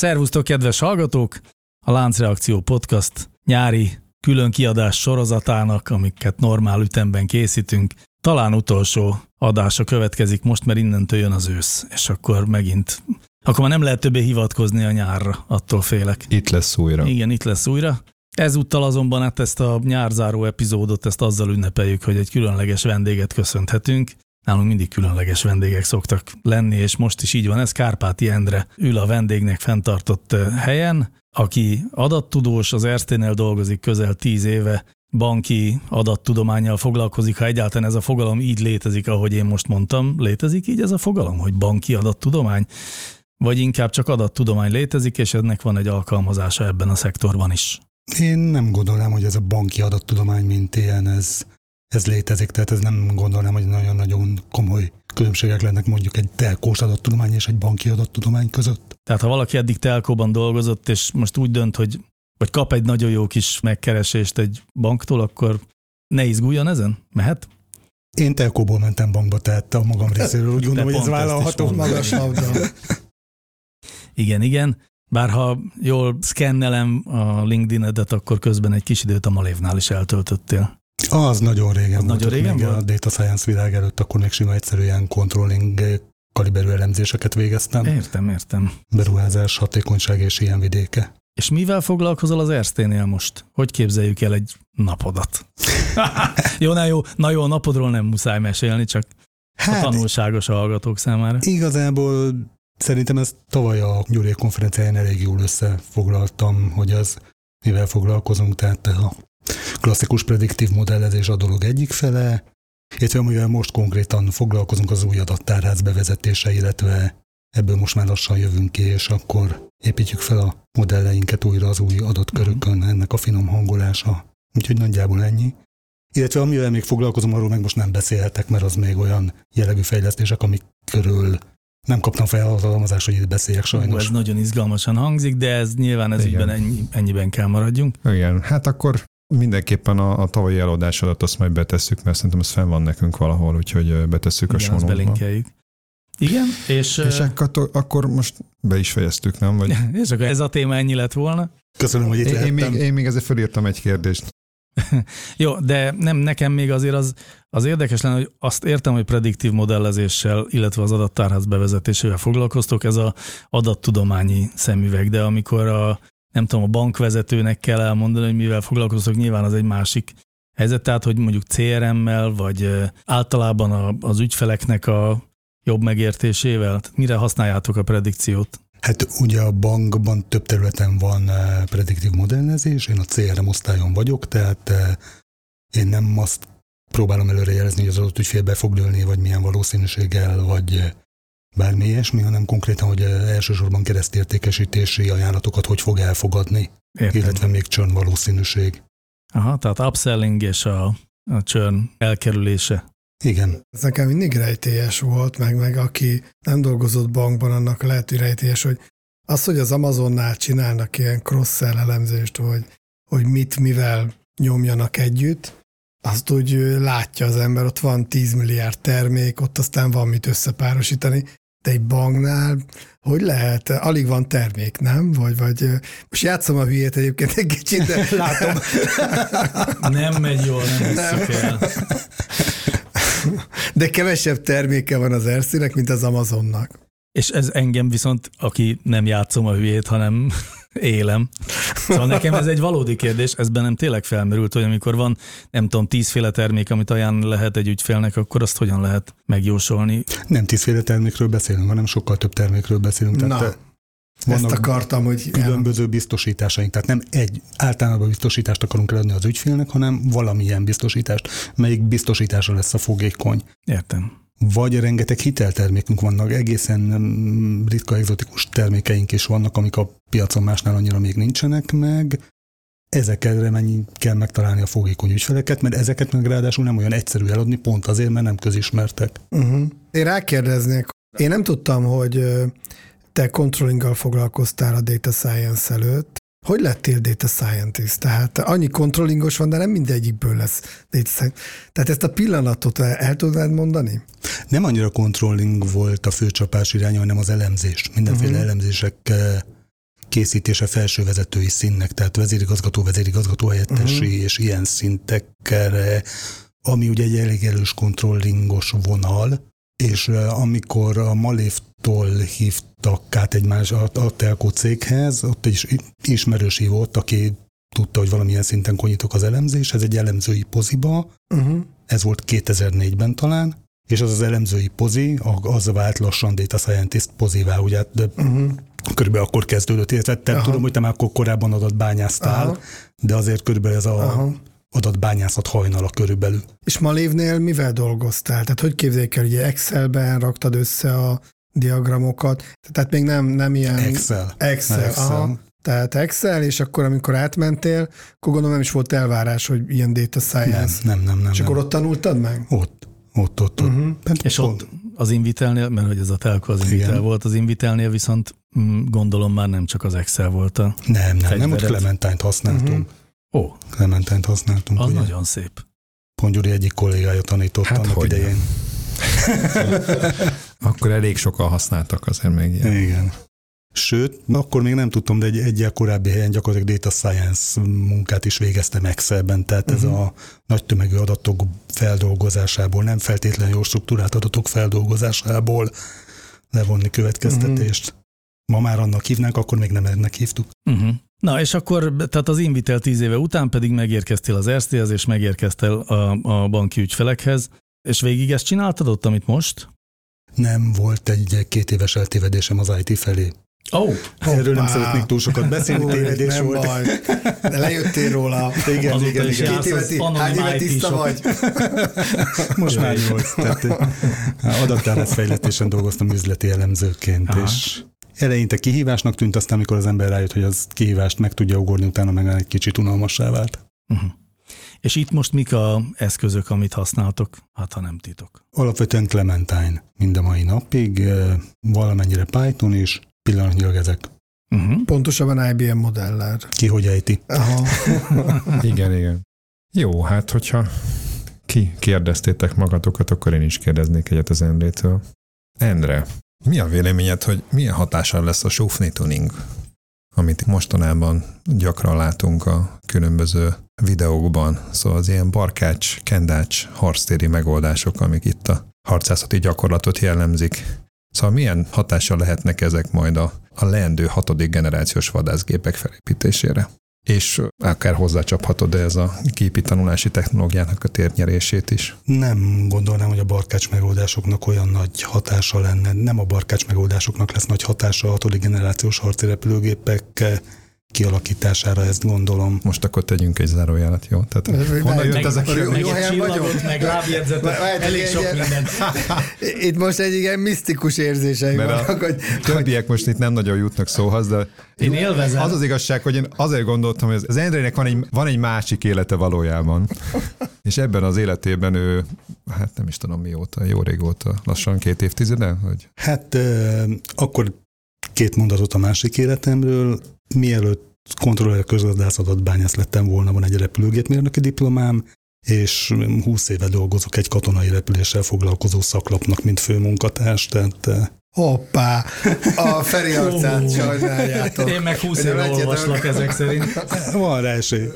Szervusztok, kedves hallgatók! A Láncreakció Podcast nyári külön kiadás sorozatának, amiket normál ütemben készítünk, talán utolsó adása következik most, mert innentől jön az ősz, és akkor megint, akkor már nem lehet többé hivatkozni a nyárra, attól félek. Itt lesz újra. Igen, itt lesz újra. Ezúttal azonban hát ezt a nyárzáró epizódot, ezt azzal ünnepeljük, hogy egy különleges vendéget köszönhetünk. Nálunk mindig különleges vendégek szoktak lenni, és most is így van ez. Kárpáti Endre ül a vendégnek fenntartott helyen, aki adattudós, az Erzténél dolgozik közel tíz éve, banki adattudományjal foglalkozik, ha egyáltalán ez a fogalom így létezik, ahogy én most mondtam. Létezik így ez a fogalom, hogy banki adattudomány? Vagy inkább csak adattudomány létezik, és ennek van egy alkalmazása ebben a szektorban is? Én nem gondolnám, hogy ez a banki adattudomány, mint ilyen, ez, ez létezik, tehát ez nem gondolnám, hogy nagyon-nagyon komoly különbségek lennek mondjuk egy telkós adattudomány és egy banki adattudomány között. Tehát ha valaki eddig telkóban dolgozott, és most úgy dönt, hogy vagy kap egy nagyon jó kis megkeresést egy banktól, akkor ne izguljon ezen? Mehet? Én telkóból mentem bankba, tehát a magam részéről úgy gondolom, hogy ez vállalható. Magas labda. Igen, igen. Bár ha jól szkennelem a LinkedIn-edet, akkor közben egy kis időt a Malévnál is eltöltöttél. Az nagyon régen Az volt. nagyon régen még volt? A data science világ előtt akkor még sima egyszerű ilyen controlling eh, kaliberű elemzéseket végeztem. Értem, értem. Beruházás, hatékonyság és ilyen vidéke. És mivel foglalkozol az Erzténél most? Hogy képzeljük el egy napodat? jó, na jó, na jó, a napodról nem muszáj mesélni, csak a Hát tanulságos a hallgatók számára. igazából szerintem ezt tavaly a Gyuri konferenciáján elég jól összefoglaltam, hogy az mivel foglalkozunk, tehát a klasszikus prediktív modellezés a dolog egyik fele, illetve amivel most konkrétan foglalkozunk az új adattárház bevezetése, illetve ebből most már lassan jövünk ki, és akkor építjük fel a modelleinket újra az új adatkörökön, ennek a finom hangolása. Úgyhogy nagyjából ennyi. Illetve amivel még foglalkozom, arról meg most nem beszélhetek, mert az még olyan jellegű fejlesztések, amik körül nem kaptam felhatalmazást, hogy itt beszéljek Hú, sajnos. ez nagyon izgalmasan hangzik, de ez nyilván ez Igen. ügyben ennyi, ennyiben kell maradjunk. Igen, hát akkor mindenképpen a, a tavalyi eladásodat azt majd betesszük, mert szerintem ez fenn van nekünk valahol, úgyhogy betesszük a Igen, azt sonóba. belinkeljük. Igen, és, És akkor, akkor most be is fejeztük, nem? Vagy... és akkor ez a téma ennyi lett volna. Köszönöm, hogy itt Én, lehettem. még, én még ezért felírtam egy kérdést. Jó, de nem nekem még azért az, az érdekes lenne, hogy azt értem, hogy prediktív modellezéssel, illetve az adattárház bevezetésével foglalkoztok, ez a adattudományi szemüveg, de amikor a, nem tudom, a bankvezetőnek kell elmondani, hogy mivel foglalkoztok, nyilván az egy másik helyzet, tehát hogy mondjuk CRM-mel, vagy általában az ügyfeleknek a jobb megértésével, tehát mire használjátok a predikciót? Hát ugye a bankban több területen van prediktív modellezés, én a CRM osztályon vagyok, tehát eh, én nem azt próbálom előrejelezni, hogy az adott ügyfél be fog lőni, vagy milyen valószínűséggel, vagy bármi ilyesmi, hanem konkrétan, hogy elsősorban keresztértékesítési ajánlatokat hogy fog elfogadni, Értem. illetve még csörn valószínűség. Aha, tehát upselling és a, a churn elkerülése. Igen, Ez nekem mindig rejtélyes volt, meg, meg aki nem dolgozott bankban, annak lehet, hogy rejtélyes, hogy az, hogy az Amazonnál csinálnak ilyen cross-sell elemzést, hogy, hogy mit, mivel nyomjanak együtt, azt úgy látja az ember, ott van 10 milliárd termék, ott aztán van mit összepárosítani, de egy banknál hogy lehet? Alig van termék, nem? Vagy, vagy most játszom a hülyét egyébként egy kicsit, de látom. Nem megy jól, nem el. De kevesebb terméke van az Erszének, mint az Amazonnak. És ez engem viszont, aki nem játszom a hülyét, hanem élem. Szóval nekem ez egy valódi kérdés, ez bennem tényleg felmerült, hogy amikor van, nem tudom, tízféle termék, amit ajánl lehet egy ügyfélnek, akkor azt hogyan lehet megjósolni? nem tízféle termékről beszélünk, hanem sokkal több termékről beszélünk. Tehát Na, eh, Ezt vannak akartam, hogy különböző biztosításaink. Tehát nem egy általában biztosítást akarunk eladni az ügyfélnek, hanem valamilyen biztosítást, melyik biztosítása lesz a fogékony. Értem. Vagy rengeteg hiteltermékünk vannak, egészen mm, ritka egzotikus termékeink is vannak, amik a piacon másnál annyira még nincsenek meg, ezekre mennyi kell megtalálni a fogékony ügyfeleket, mert ezeket meg ráadásul nem olyan egyszerű eladni, pont azért, mert nem közismertek. Uh-huh. Én rákérdeznék, én nem tudtam, hogy te controllinggal foglalkoztál a data science előtt. Hogy lettél data scientist? Tehát annyi controllingos van, de nem mindegyikből lesz data scientist. Tehát ezt a pillanatot el, el tudnád mondani? Nem annyira controlling volt a főcsapás iránya, hanem az elemzés. Mindenféle uh-huh. elemzések eh, készítése felső vezetői színnek, tehát vezérigazgató, vezérigazgató helyettesi uh-huh. és ilyen szintekre, ami ugye egy elég erős controllingos vonal, és eh, amikor a Malévtól hívtak át egy más a, a telkó céghez, ott is- ismerősi volt, aki tudta, hogy valamilyen szinten konyítok az elemzés, ez egy elemzői poziba, Uh-huh. ez volt 2004-ben talán, és az az elemzői pozi, az vált lassan data scientist pozivá, ugye, de Uh-huh. körülbelül akkor kezdődött, illetve te Aha. tudom, hogy te már akkor korábban adatbányáztál, Aha. de azért körülbelül ez a Aha. adatbányászat hajnala körülbelül. És Malévnél mivel dolgoztál? Tehát hogy képzeljük el, ugye Excelben raktad össze a diagramokat, tehát még nem, nem ilyen... Excel. Excel, Excel. Aha. Tehát Excel, és akkor amikor átmentél, akkor gondolom nem is volt elvárás, hogy ilyen data Nem, science. nem, nem, nem. és nem. akkor ott tanultad meg? ott, ott, ott, ott. Uh-huh. És ott az Invitelnél, mert hogy ez a telko az Invitel Igen. volt, az Invitelnél viszont mm, gondolom már nem csak az Excel volt a... Nem, nem, nem, ott. Clementine-t használtunk. Mhm. Ó, Clementine-t használtunk. az ugye? nagyon szép. Pont Gyuri egyik kollégája tanított Hát annak hogyne. idején. Akkor elég sokan használtak azért még ilyen. Igen. Sőt, akkor még nem tudtam, de egy egyel korábbi helyen gyakorlatilag data science munkát is végeztem Excelben, tehát uh-huh. ez a nagy tömegű adatok feldolgozásából, nem feltétlenül jó struktúrált adatok feldolgozásából levonni következtetést. Uh-huh. Ma már annak hívnánk, akkor még nem ennek hívtuk. Uh-huh. Na, és akkor, tehát az Invitel tíz éve után pedig megérkeztél az Ersztéhez, és megérkeztél a, a banki ügyfelekhez, és végig ezt csináltad ott, amit most? Nem volt egy két éves eltévedésem az IT felé. Ó, oh, Erről nem szeretnék túl sokat beszélni, Úr, tévedés nem volt. baj. De lejöttél róla. Igen, Azóta igen, igen. Két éve, az ti- anonim hány éve tiszta vagy? Most már nyolc. Tehát adattárászfejlesztésen dolgoztam üzleti elemzőként, Aha. és eleinte kihívásnak tűnt, aztán amikor az ember rájött, hogy az kihívást meg tudja ugorni, utána meg egy kicsit unalmassá vált. uh-huh. És itt most mik a eszközök, amit használtok? Hát, ha nem titok. Alapvetően Clementine mind a mai napig, valamennyire Python is, pillanatnyilag ezek. Uh-huh. Pontosabban IBM modellár. Ki hogy ejti? Aha. Igen, igen. Jó, hát hogyha ki kérdeztétek magatokat, akkor én is kérdeznék egyet az Endrétől. Endre, mi a véleményed, hogy milyen hatással lesz a sófné tuning, amit mostanában gyakran látunk a különböző videókban, szóval az ilyen barkács, kendács, harctéri megoldások, amik itt a harcászati gyakorlatot jellemzik. Szóval milyen hatással lehetnek ezek majd a, a leendő hatodik generációs vadászgépek felépítésére? És akár hozzácsaphatod ez a képi tanulási technológiának a térnyerését is. Nem gondolnám, hogy a barkács megoldásoknak olyan nagy hatása lenne. Nem a barkács megoldásoknak lesz nagy hatása a hatodik generációs harci repülőgépek kialakítására, ezt gondolom. Most akkor tegyünk egy zárójelet, jó? Tehát honnan jött ezek? a- jó egy helyen vagyok. meg lábjegyzetet, elég sok mindent. Itt most egy igen misztikus érzéseim Mert a vannak, hogy többiek most itt nem nagyon jutnak szóhoz, de Én élvezem. az az igazság, hogy én azért gondoltam, hogy az Endrének van egy, van egy másik élete valójában, és ebben az életében ő, hát nem is tudom mióta, jó régóta, lassan két évtizede, hogy Hát eh, akkor két mondatot a másik életemről. Mielőtt kontroller közgazdász adatbányász lettem volna, van egy repülőgépmérnöki diplomám, és 20 éve dolgozok egy katonai repüléssel foglalkozó szaklapnak, mint főmunkatárs, tehát eh, hoppá, a Feri arcát sajnáljátok. Én meg 20 Hogy éve olvaslak ezek szerint. van rá esély.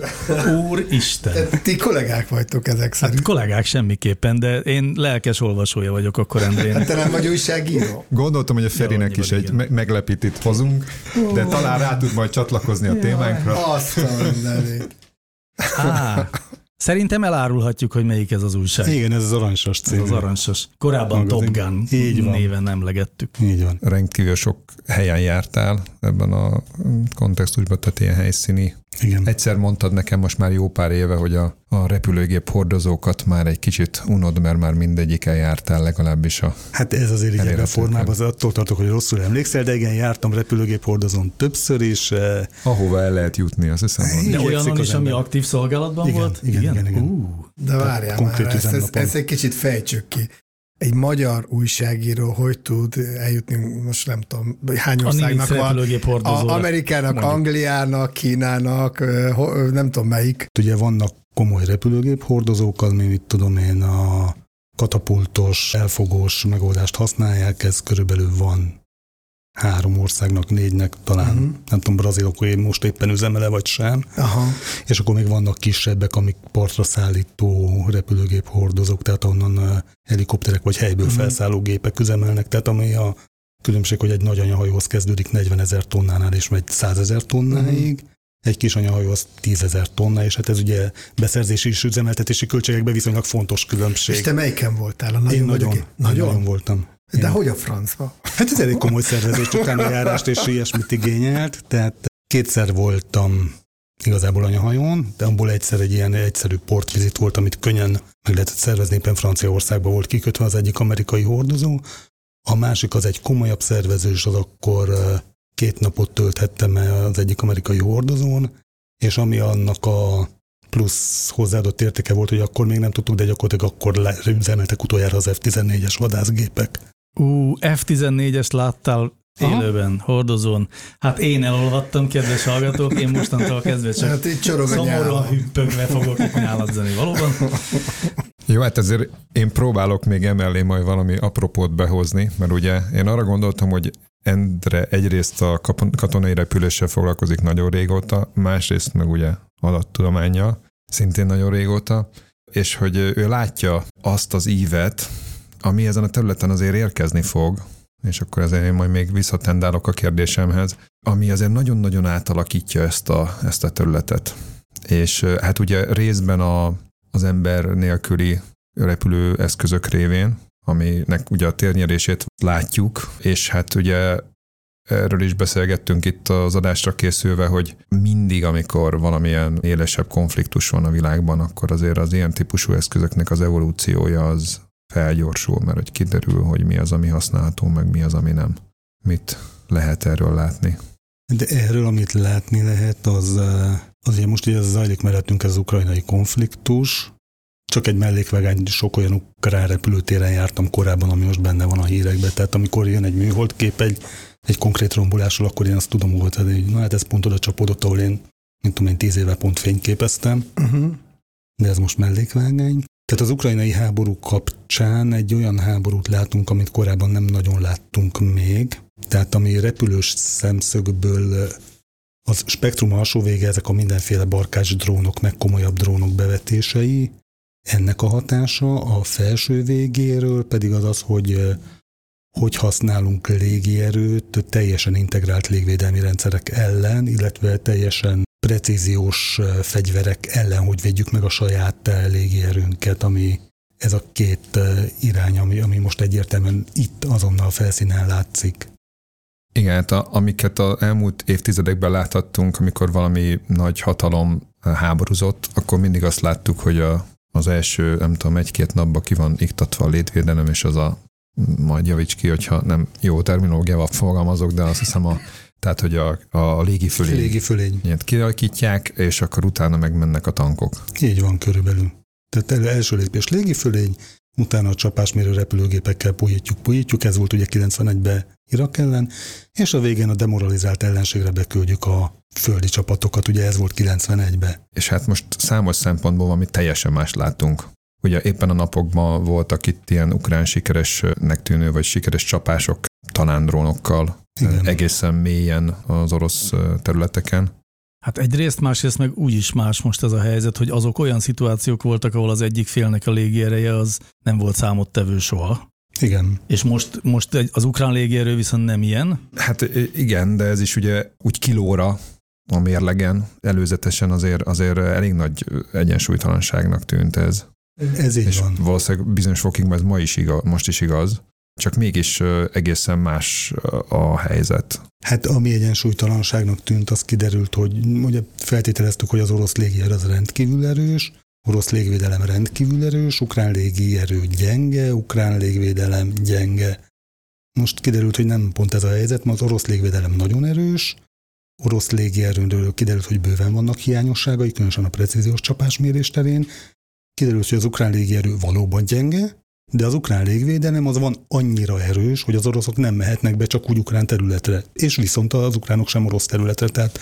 Úristen! Ti kollégák vagytok ezek Hát szerint. kollégák semmiképpen, de én lelkes olvasója vagyok akkor Endrének. Te nem vagy újságíró? gondoltam, hogy a Ferinek is egy igen. me- meglepítít hozunk, de talán rá tud majd csatlakozni a témánkra. Azt a mindenit. Szerintem elárulhatjuk, hogy melyik ez az újság. Igen, ez az aranysas Ez cím. az aranyos. Korábban Magazin. Top Gun Így van. néven emlegettük. Így van. rendkívül sok helyen jártál ebben a kontextusban, tehát ilyen helyszíni Igen. Egyszer mondtad nekem most már jó pár éve, hogy a, a repülőgép hordozókat már egy kicsit unod, mert már mindegyik eljártál legalábbis a... Hát ez azért így ebben a formában, az attól tartok, hogy rosszul emlékszel, de igen, jártam repülőgép hordozón többször is. eh, Ahova el lehet jutni, azt hiszem. De olyanon az is, ami aktív szolgálatban Igen, volt? igen, igen, igen. Ú, De várjál már, ezt, ezt, ezt egy kicsit fejtsük ki. Egy magyar újságíró hogy tud eljutni, most nem tudom, hány a országnak Nimitz van, a Amerikának, Mondjuk. Angliának, Kínának, nem tudom melyik. Ugye vannak komoly repülőgép hordozók, ami mit tudom én, a katapultos, elfogós megoldást használják, ez körülbelül van három országnak, négynek talán, uh-huh. nem tudom, brazilok, hogy most éppen üzemele vagy sem, Aha. és akkor még vannak kisebbek, amik partra szállító repülőgép hordozók, tehát onnan helikopterek vagy helyből uh-huh. felszálló gépek üzemelnek, tehát ami a különbség, hogy egy nagy anyahajóhoz kezdődik 40 ezer tonnánál és megy 100 ezer tonnáig, uh-huh. egy kis anyahajó az 10 ezer tonna, és hát ez ugye beszerzési és üzemeltetési költségekben viszonylag fontos különbség. És te melyiken voltál? A nagyon én nagyon, nagyon, nagyon voltam. De Én- hogy a francba? Hát ez elég komoly szervezést, utána járást és ilyesmit igényelt, tehát kétszer voltam igazából anyahajón, de abból egyszer egy ilyen egyszerű portvizit volt, amit könnyen meg lehetett szervezni, éppen Franciaországban volt kikötve az egyik amerikai hordozó, a másik az egy komolyabb szervező, és az akkor két napot tölthettem az egyik amerikai hordozón, és ami annak a plusz hozzáadott értéke volt, hogy akkor még nem tudtuk, de gyakorlatilag akkor üzemeltek utoljára az F-14-es vadászgépek. Ú, F-14-est láttál Aha. élőben, hordozón. Hát én elolvattam, kedves hallgatók, én mostantól kezdve csak Hát csorog a szomorúan hüppögve fogok itt nyáladzani. Valóban? Jó, hát ezért én próbálok még emellé majd valami apropót behozni, mert ugye én arra gondoltam, hogy Endre egyrészt a katonai repüléssel foglalkozik nagyon régóta, másrészt meg ugye adattudományjal, szintén nagyon régóta, és hogy ő látja azt az ívet, ami ezen a területen azért érkezni fog, és akkor ezért én majd még visszatendálok a kérdésemhez, ami azért nagyon-nagyon átalakítja ezt a, ezt a területet. És hát ugye részben a, az ember nélküli repülő eszközök révén, aminek ugye a térnyerését látjuk, és hát ugye erről is beszélgettünk itt az adásra készülve, hogy mindig, amikor valamilyen élesebb konfliktus van a világban, akkor azért az ilyen típusú eszközöknek az evolúciója az felgyorsul, mert hogy kiderül, hogy mi az, ami használható, meg mi az, ami nem. Mit lehet erről látni? De erről, amit látni lehet, az azért most ugye ez zajlik mellettünk ez az ukrajnai konfliktus, csak egy mellékvágány, sok olyan ukrán repülőtéren jártam korábban, ami most benne van a hírekben, tehát amikor jön egy műholdkép egy, egy konkrét rombolásról, akkor én azt tudom volt, hogy na hát ez pont oda csapódott, ahol én, mint tudom én, tíz éve pont fényképeztem, Uh-huh. de ez most mellékvágány. Tehát az ukrajnai háború kapcsán egy olyan háborút látunk, amit korábban nem nagyon láttunk még. Tehát ami repülős szemszögből az spektrum alsó vége, ezek a mindenféle barkás drónok, meg komolyabb drónok bevetései, ennek a hatása a felső végéről pedig az az, hogy hogy használunk légierőt teljesen integrált légvédelmi rendszerek ellen, illetve teljesen precíziós fegyverek ellen, hogy védjük meg a saját légierőnket, ami ez a két irány, ami, ami most egyértelműen itt azonnal felszínen látszik. Igen, hát a, amiket az elmúlt évtizedekben láthattunk, amikor valami nagy hatalom háborúzott, akkor mindig azt láttuk, hogy a, az első, nem tudom, egy-két napban ki van iktatva a létvédelem, és az a, majd javíts ki, hogyha nem jó terminológiával fogalmazok, de azt hiszem a, tehát, hogy a, a légi fölény Légi fölény. ilyet kialakítják, és akkor utána megmennek a tankok. Így van körülbelül. Tehát el, első lépés légifölény, utána a csapásmérő repülőgépekkel pújítjuk, pújítjuk, ez volt ugye 91-ben Irak ellen, és a végén a demoralizált ellenségre beküldjük a földi csapatokat, ugye ez volt 91-ben. És hát most számos szempontból valami teljesen más látunk. Ugye éppen a napokban voltak itt ilyen ukrán sikeresnek tűnő, vagy sikeres csapások, talán drónokkal, Igen. egészen mélyen az orosz területeken. Hát egyrészt, másrészt meg úgy is más most ez a helyzet, hogy azok olyan szituációk voltak, ahol az egyik félnek a légiereje az nem volt számottevő soha. Igen. És most, most az ukrán légierő viszont nem ilyen. Hát igen, de ez is ugye úgy kilóra a mérlegen előzetesen azért, azért elég nagy egyensúlytalanságnak tűnt ez. Ez így És van. valószínűleg bizonyos fokig ez ma is igaz, most is igaz. Csak mégis egészen más a helyzet. Hát ami egyensúlytalanságnak tűnt, az kiderült, hogy ugye feltételeztük, hogy az orosz légierő az rendkívül erős, orosz légvédelem rendkívül erős, ukrán légierő gyenge, ukrán légvédelem gyenge. Most kiderült, hogy nem pont ez a helyzet, mert az orosz légvédelem nagyon erős, orosz légierőről kiderült, hogy bőven vannak hiányosságai, különösen a precíziós csapásmérés terén. Kiderült, hogy az ukrán légierő valóban gyenge, de az ukrán légvédelem az van annyira erős, hogy az oroszok nem mehetnek be csak úgy ukrán területre, és viszont az ukránok sem orosz területre, tehát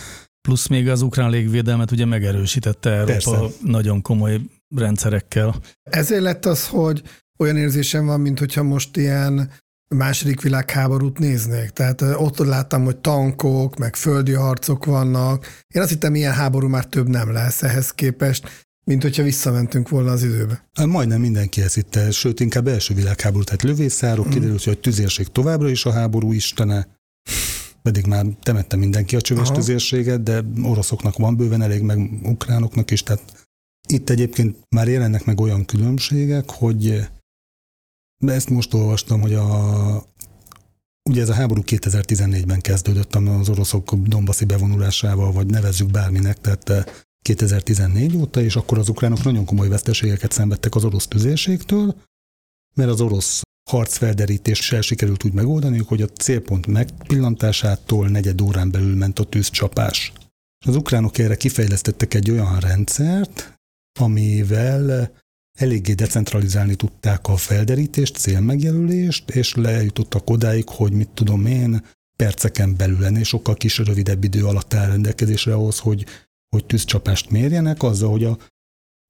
Plusz még az ukrán légvédelmet ugye megerősítette Európa Persze. nagyon komoly rendszerekkel. Ezért lett az, hogy olyan érzésem van, mint hogyha most ilyen második világháborút néznék. Tehát ott láttam, hogy tankok, meg földi harcok vannak. Én azt hittem, ilyen háború már több nem lesz ehhez képest, mint hogyha visszamentünk volna az időbe. Hát majdnem mindenki ezt hitte, sőt inkább első világháború, tehát lövészárok, mm. kiderült, hogy a tüzérség továbbra is a háború istene, pedig már temette mindenki a csöves Aha. tüzérséget, de oroszoknak van bőven elég, meg ukránoknak is, tehát itt egyébként már jelennek meg olyan különbségek, hogy de ezt most olvastam, hogy a, ugye ez a háború 2014-ben kezdődött az oroszok Donbassi bevonulásával, vagy nevezzük bárminek, tehát 2014 óta, és akkor az ukránok nagyon komoly veszteségeket szenvedtek az orosz tüzérségtől, mert az orosz harcfelderítéssel sikerült úgy megoldani, hogy a célpont megpillantásától negyed órán belül ment a tűzcsapás. Az ukránok erre kifejlesztettek egy olyan rendszert, amivel eléggé decentralizálni tudták a felderítést, célmegjelölést, és lejutottak odáig, hogy mit tudom én, perceken belül ennél sokkal kis rövidebb idő alatt áll rendelkezésre ahhoz, hogy, hogy tűzcsapást mérjenek, azzal, hogy a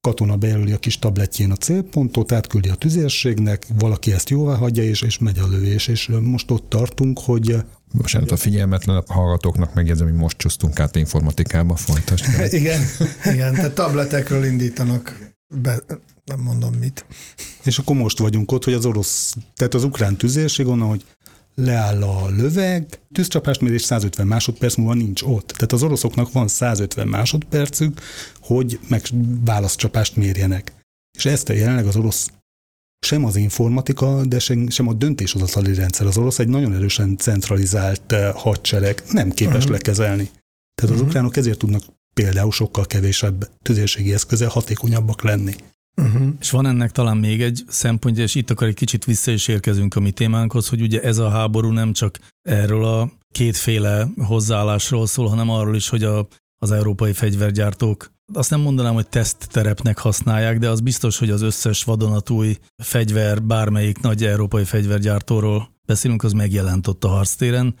katona bejelöli a kis tabletjén a célpontot, átküldi a tüzérségnek, valaki ezt jóvá hagyja, és, és megy a lövés. És most ott tartunk, hogy Bocsánat, a figyelmetlen hallgatóknak megjegyzem, hogy most csúsztunk át informatikába, folytasd. igen, igen, tehát tabletekről indítanak be, nem mondom mit. És akkor most vagyunk ott, hogy az orosz, tehát az ukrán tüzérség onnan, hogy leáll a löveg, tűzcsapást mér, és 150 másodperc múlva nincs ott. Tehát az oroszoknak van 150 másodpercük, hogy meg válaszcsapást mérjenek. És ezt a jelenleg az orosz sem az informatika, de sem, sem a döntéshozatali rendszer. Az orosz egy nagyon erősen centralizált eh, hadsereg, nem képes uh-huh. lekezelni. Tehát az uh-huh. ukránok ezért tudnak például sokkal kevésebb tüzérségi eszközzel hatékonyabbak lenni. Uh-huh. És van ennek talán még egy szempontja, és itt akar egy kicsit vissza is érkezünk a mi témánkhoz, hogy ugye ez a háború nem csak erről a kétféle hozzáállásról szól, hanem arról is, hogy a, az európai fegyvergyártók azt nem mondanám, hogy tesztterepnek használják, de az biztos, hogy az összes vadonatúj fegyver, bármelyik nagy európai fegyvergyártóról beszélünk, az megjelent ott a harctéren,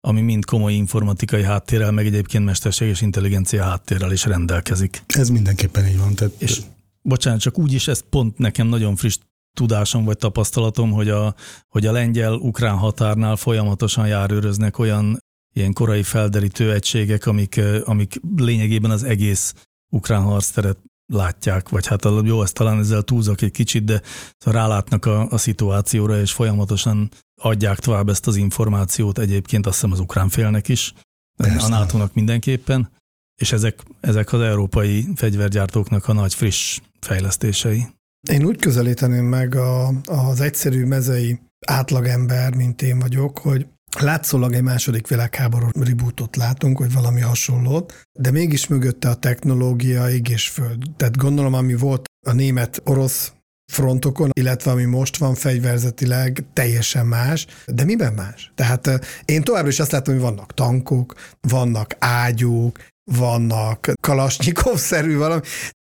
ami mind komoly informatikai háttérrel, meg egyébként mesterséges intelligencia háttérrel is rendelkezik. Ez mindenképpen így van. Tehát... És bocsánat, csak úgy is, ez pont nekem nagyon friss tudásom vagy tapasztalatom, hogy a, hogy a lengyel-ukrán határnál folyamatosan járőröznek olyan ilyen korai felderítő egységek, amik, amik lényegében az egész ukrán harcteret látják, vagy hát jó, ezt talán ezzel túlzok egy kicsit, de szóval rálátnak a, a szituációra, és folyamatosan adják tovább ezt az információt egyébként azt hiszem az ukrán félnek is, Persze. a nato mindenképpen, és ezek, ezek az európai fegyvergyártóknak a nagy friss fejlesztései. Én úgy közelíteném meg a, az egyszerű mezei átlagember, mint én vagyok, hogy Látszólag egy második világháború rebootot látunk, hogy valami hasonlót, de mégis mögötte a technológia ég és föld. Tehát gondolom, ami volt a német-orosz frontokon, illetve ami most van fegyverzetileg, teljesen más. De miben más? Tehát eh, én továbbra is azt látom, hogy vannak tankok, vannak ágyúk, vannak kalasnyikov-szerű valami,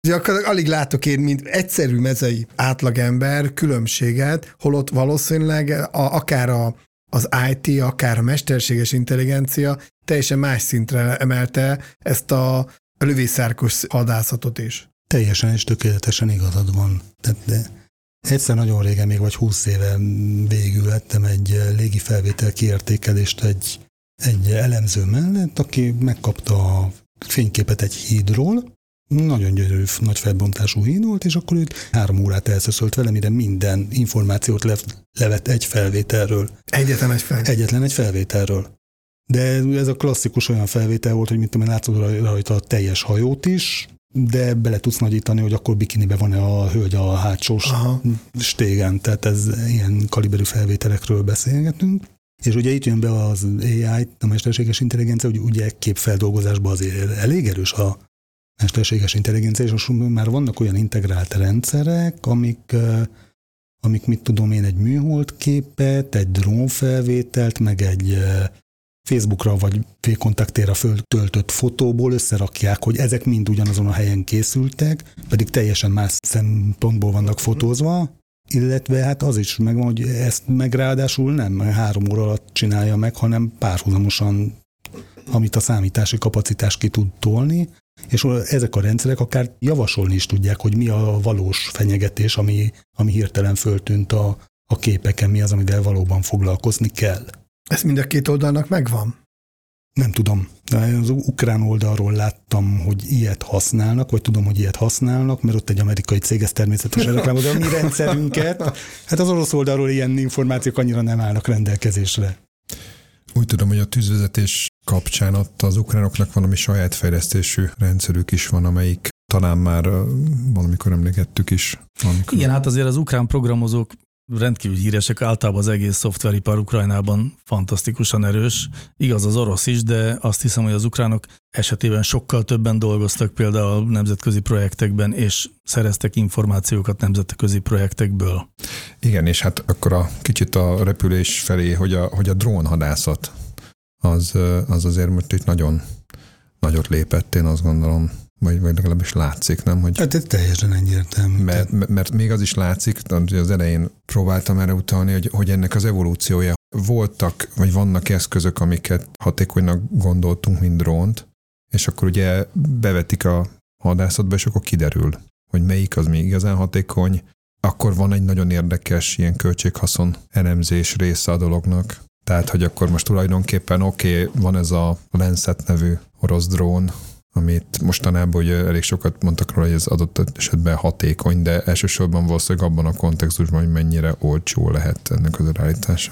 Gyakorlatilag alig látok én, mint egyszerű mezei átlagember különbséget, holott valószínűleg a, akár a az IT, akár a mesterséges intelligencia teljesen más szintre emelte ezt a lövészárkos hadászatot is. Teljesen és tökéletesen igazad van. Tehát de egyszer nagyon régen, még vagy húsz éve végül lettem egy légi felvétel kiértékelést egy, egy elemző mellett, aki megkapta a fényképet egy hídról, nagyon gyönyörű, nagy felbontású híd volt, és akkor őt három órát elszöszölt vele, mire minden információt le, levett egy felvételről. Egyetlen egy felvétel. Egyetlen egy felvételről. De ez a klasszikus olyan felvétel volt, hogy mint tudom, látszott rajta a teljes hajót is, de bele tudsz nagyítani, hogy akkor bikinibe van-e a hölgy a hátsó Aha. stégen, tehát ez ilyen kaliberű felvételekről beszélgetünk. És ugye itt jön be az AI, a mesterséges intelligencia, hogy ugye képfeldolgozásban azért elég erős a mesterséges intelligencia, és most már vannak olyan integrált rendszerek, amik, amik mit tudom én, egy műhold képet, egy drónfelvételt, meg egy Facebookra vagy kontaktéra föltöltött fotóból összerakják, hogy ezek mind ugyanazon a helyen készültek, pedig teljesen más szempontból vannak fotózva, illetve hát az is megvan, hogy ezt meg ráadásul nem három óra alatt csinálja meg, hanem párhuzamosan, amit a számítási kapacitás ki tud tolni, és ezek a rendszerek akár javasolni is tudják, hogy mi a valós fenyegetés, ami, ami hirtelen föltűnt a, a képeken, mi az, amivel valóban foglalkozni kell. Ez mind a két oldalnak megvan? Nem tudom. Az ukrán oldalról láttam, hogy ilyet használnak, vagy tudom, hogy ilyet használnak, mert ott egy amerikai cég ezt természetesen reklámozza a mi rendszerünket. Hát az orosz oldalról ilyen információk annyira nem állnak rendelkezésre. Úgy tudom, hogy a tűzvezetés kapcsán ott az ukránoknak valami saját fejlesztésű rendszerük is van, amelyik talán már valamikor emlékettük is. Valamikor. Igen, hát azért az ukrán programozók rendkívül híresek, általában az egész szoftveripar Ukrajnában fantasztikusan erős. Igaz az orosz is, de azt hiszem, hogy az ukránok esetében sokkal többen dolgoztak például nemzetközi projektekben, és szereztek információkat nemzetközi projektekből. Igen, és hát akkor a kicsit a repülés felé, hogy a, hogy a drónhadászat az, az azért most itt nagyon nagyot lépett, én azt gondolom vagy, vagy legalábbis látszik, nem? Hogy hát ez teljesen egyértelmű. Mert, mert, még az is látszik, hogy az elején próbáltam erre utalni, hogy, hogy ennek az evolúciója voltak, vagy vannak eszközök, amiket hatékonynak gondoltunk, mint drónt, és akkor ugye bevetik a hadászatba, és akkor kiderül, hogy melyik az még igazán hatékony. Akkor van egy nagyon érdekes ilyen költséghaszon elemzés része a dolognak. Tehát, hogy akkor most tulajdonképpen oké, okay, van ez a Lancet nevű orosz drón, amit mostanában ugye elég sokat mondtak róla, hogy ez adott esetben hatékony, de elsősorban valószínűleg abban a kontextusban, hogy mennyire olcsó lehet ennek az elállítása.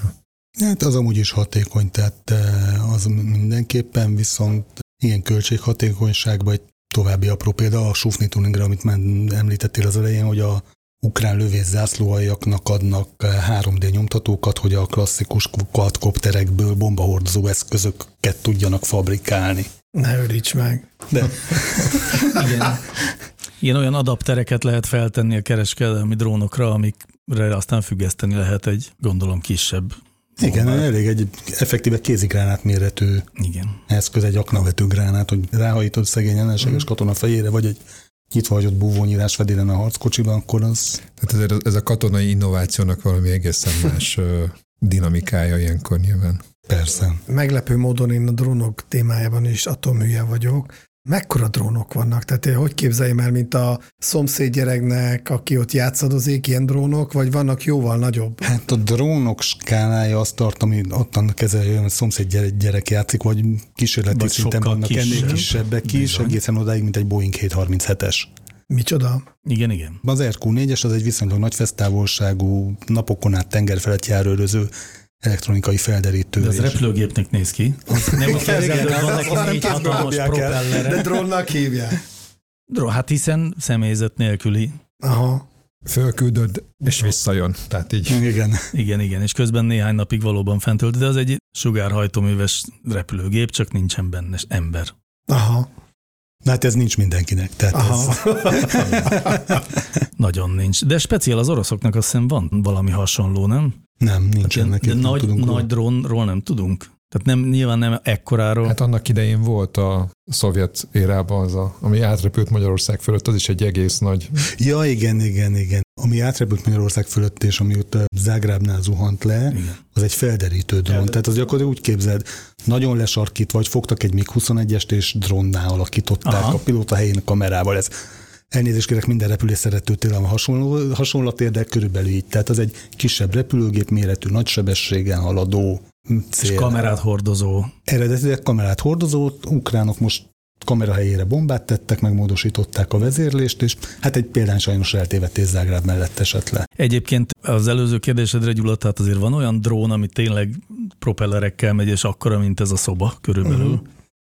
Hát az amúgy is hatékony, tehát eh, az mindenképpen, viszont ilyen költséghatékonyságban egy további apró példa a Sufni Tuningra, amit már említettél az elején, hogy a ukrán lövész zászlóaljaknak adnak 3D eh, nyomtatókat, hogy a klasszikus quadcopterekből bombahordozó eszközöket tudjanak fabrikálni. Ne öríts meg. De. Igen. Ilyen olyan adaptereket lehet feltenni a kereskedelmi drónokra, amikre aztán függeszteni lehet egy, gondolom, kisebb igen, bombát. elég egy effektíve kézigránát méretű Igen. eszköz, egy aknavető gránát, hogy ráhajítod szegény ellenséges mm. katona fejére, vagy egy nyitva hagyott búvónyírás fedélen a harckocsiban, akkor az... Tehát ez, ez a katonai innovációnak valami egészen más dinamikája ilyenkor nyilván. Persze. Meglepő módon én a drónok témájában is atomhülye vagyok. Mekkora drónok vannak? Tehát hogy képzeljem el, mint a szomszéd gyereknek, aki ott játszadozik, ilyen drónok, vagy vannak jóval nagyobb? Hát a drónok skálája azt tart, ami ottan kezelje, hogy a szomszéd gyerek, gyerek játszik, vagy kísérleti vagy szinten vannak kisebb. ennél kisebbek is, Bizony. egészen odáig, mint egy Boeing 737-es. Micsoda? Igen, igen. Az RQ4-es az egy viszonylag nagy fesztávolságú, napokon át tenger felett járőröző elektronikai felderítő. De az repülőgépnek néz ki. Az nem neki négy hatalmas propellere. De drónnak hívják. Drón, hát hiszen személyzet nélküli. Aha. Fölküldöd, és visszajön. Tehát így. Igen. Igen, igen, és közben néhány napig valóban fent de az egy sugárhajtóműves repülőgép, csak nincsen benne ember. Aha. Na hát ez nincs mindenkinek. Tehát Aha. Ez... Nagyon nincs. De speciál az oroszoknak azt hiszem van valami hasonló, nem? Nem, nincsen hát, de nagy, tudunk nagy drónról nem tudunk. Tehát nem, nyilván nem ekkoráról. Hát annak idején volt a szovjet érában az, a, ami átrepült Magyarország fölött, az is egy egész nagy... Ja, igen, igen, igen. Ami átrepült Magyarország fölött, és ami ott Zágrábnál zuhant le, igen. az egy felderítő drón. Ja, Tehát az gyakorlatilag úgy képzeld, nagyon lesarkít, vagy fogtak egy MiG-21-est, és drónná alakították Aha. a pilóta helyén kamerával. Ez Elnézést kérek minden repülés szeretőtől a hasonló, hasonlatért, de körülbelül így. Tehát az egy kisebb repülőgép méretű, nagy sebességen haladó cél. És kamerát hordozó. Eredetileg kamerát hordozó, ukránok most kamera helyére bombát tettek, megmódosították a vezérlést, és hát egy példán sajnos eltévedtés Zágráb mellett esett le. Egyébként az előző kérdésedre, Gyula, tehát azért van olyan drón, ami tényleg propellerekkel megy, és akkora, mint ez a szoba körülbelül. Uh-huh.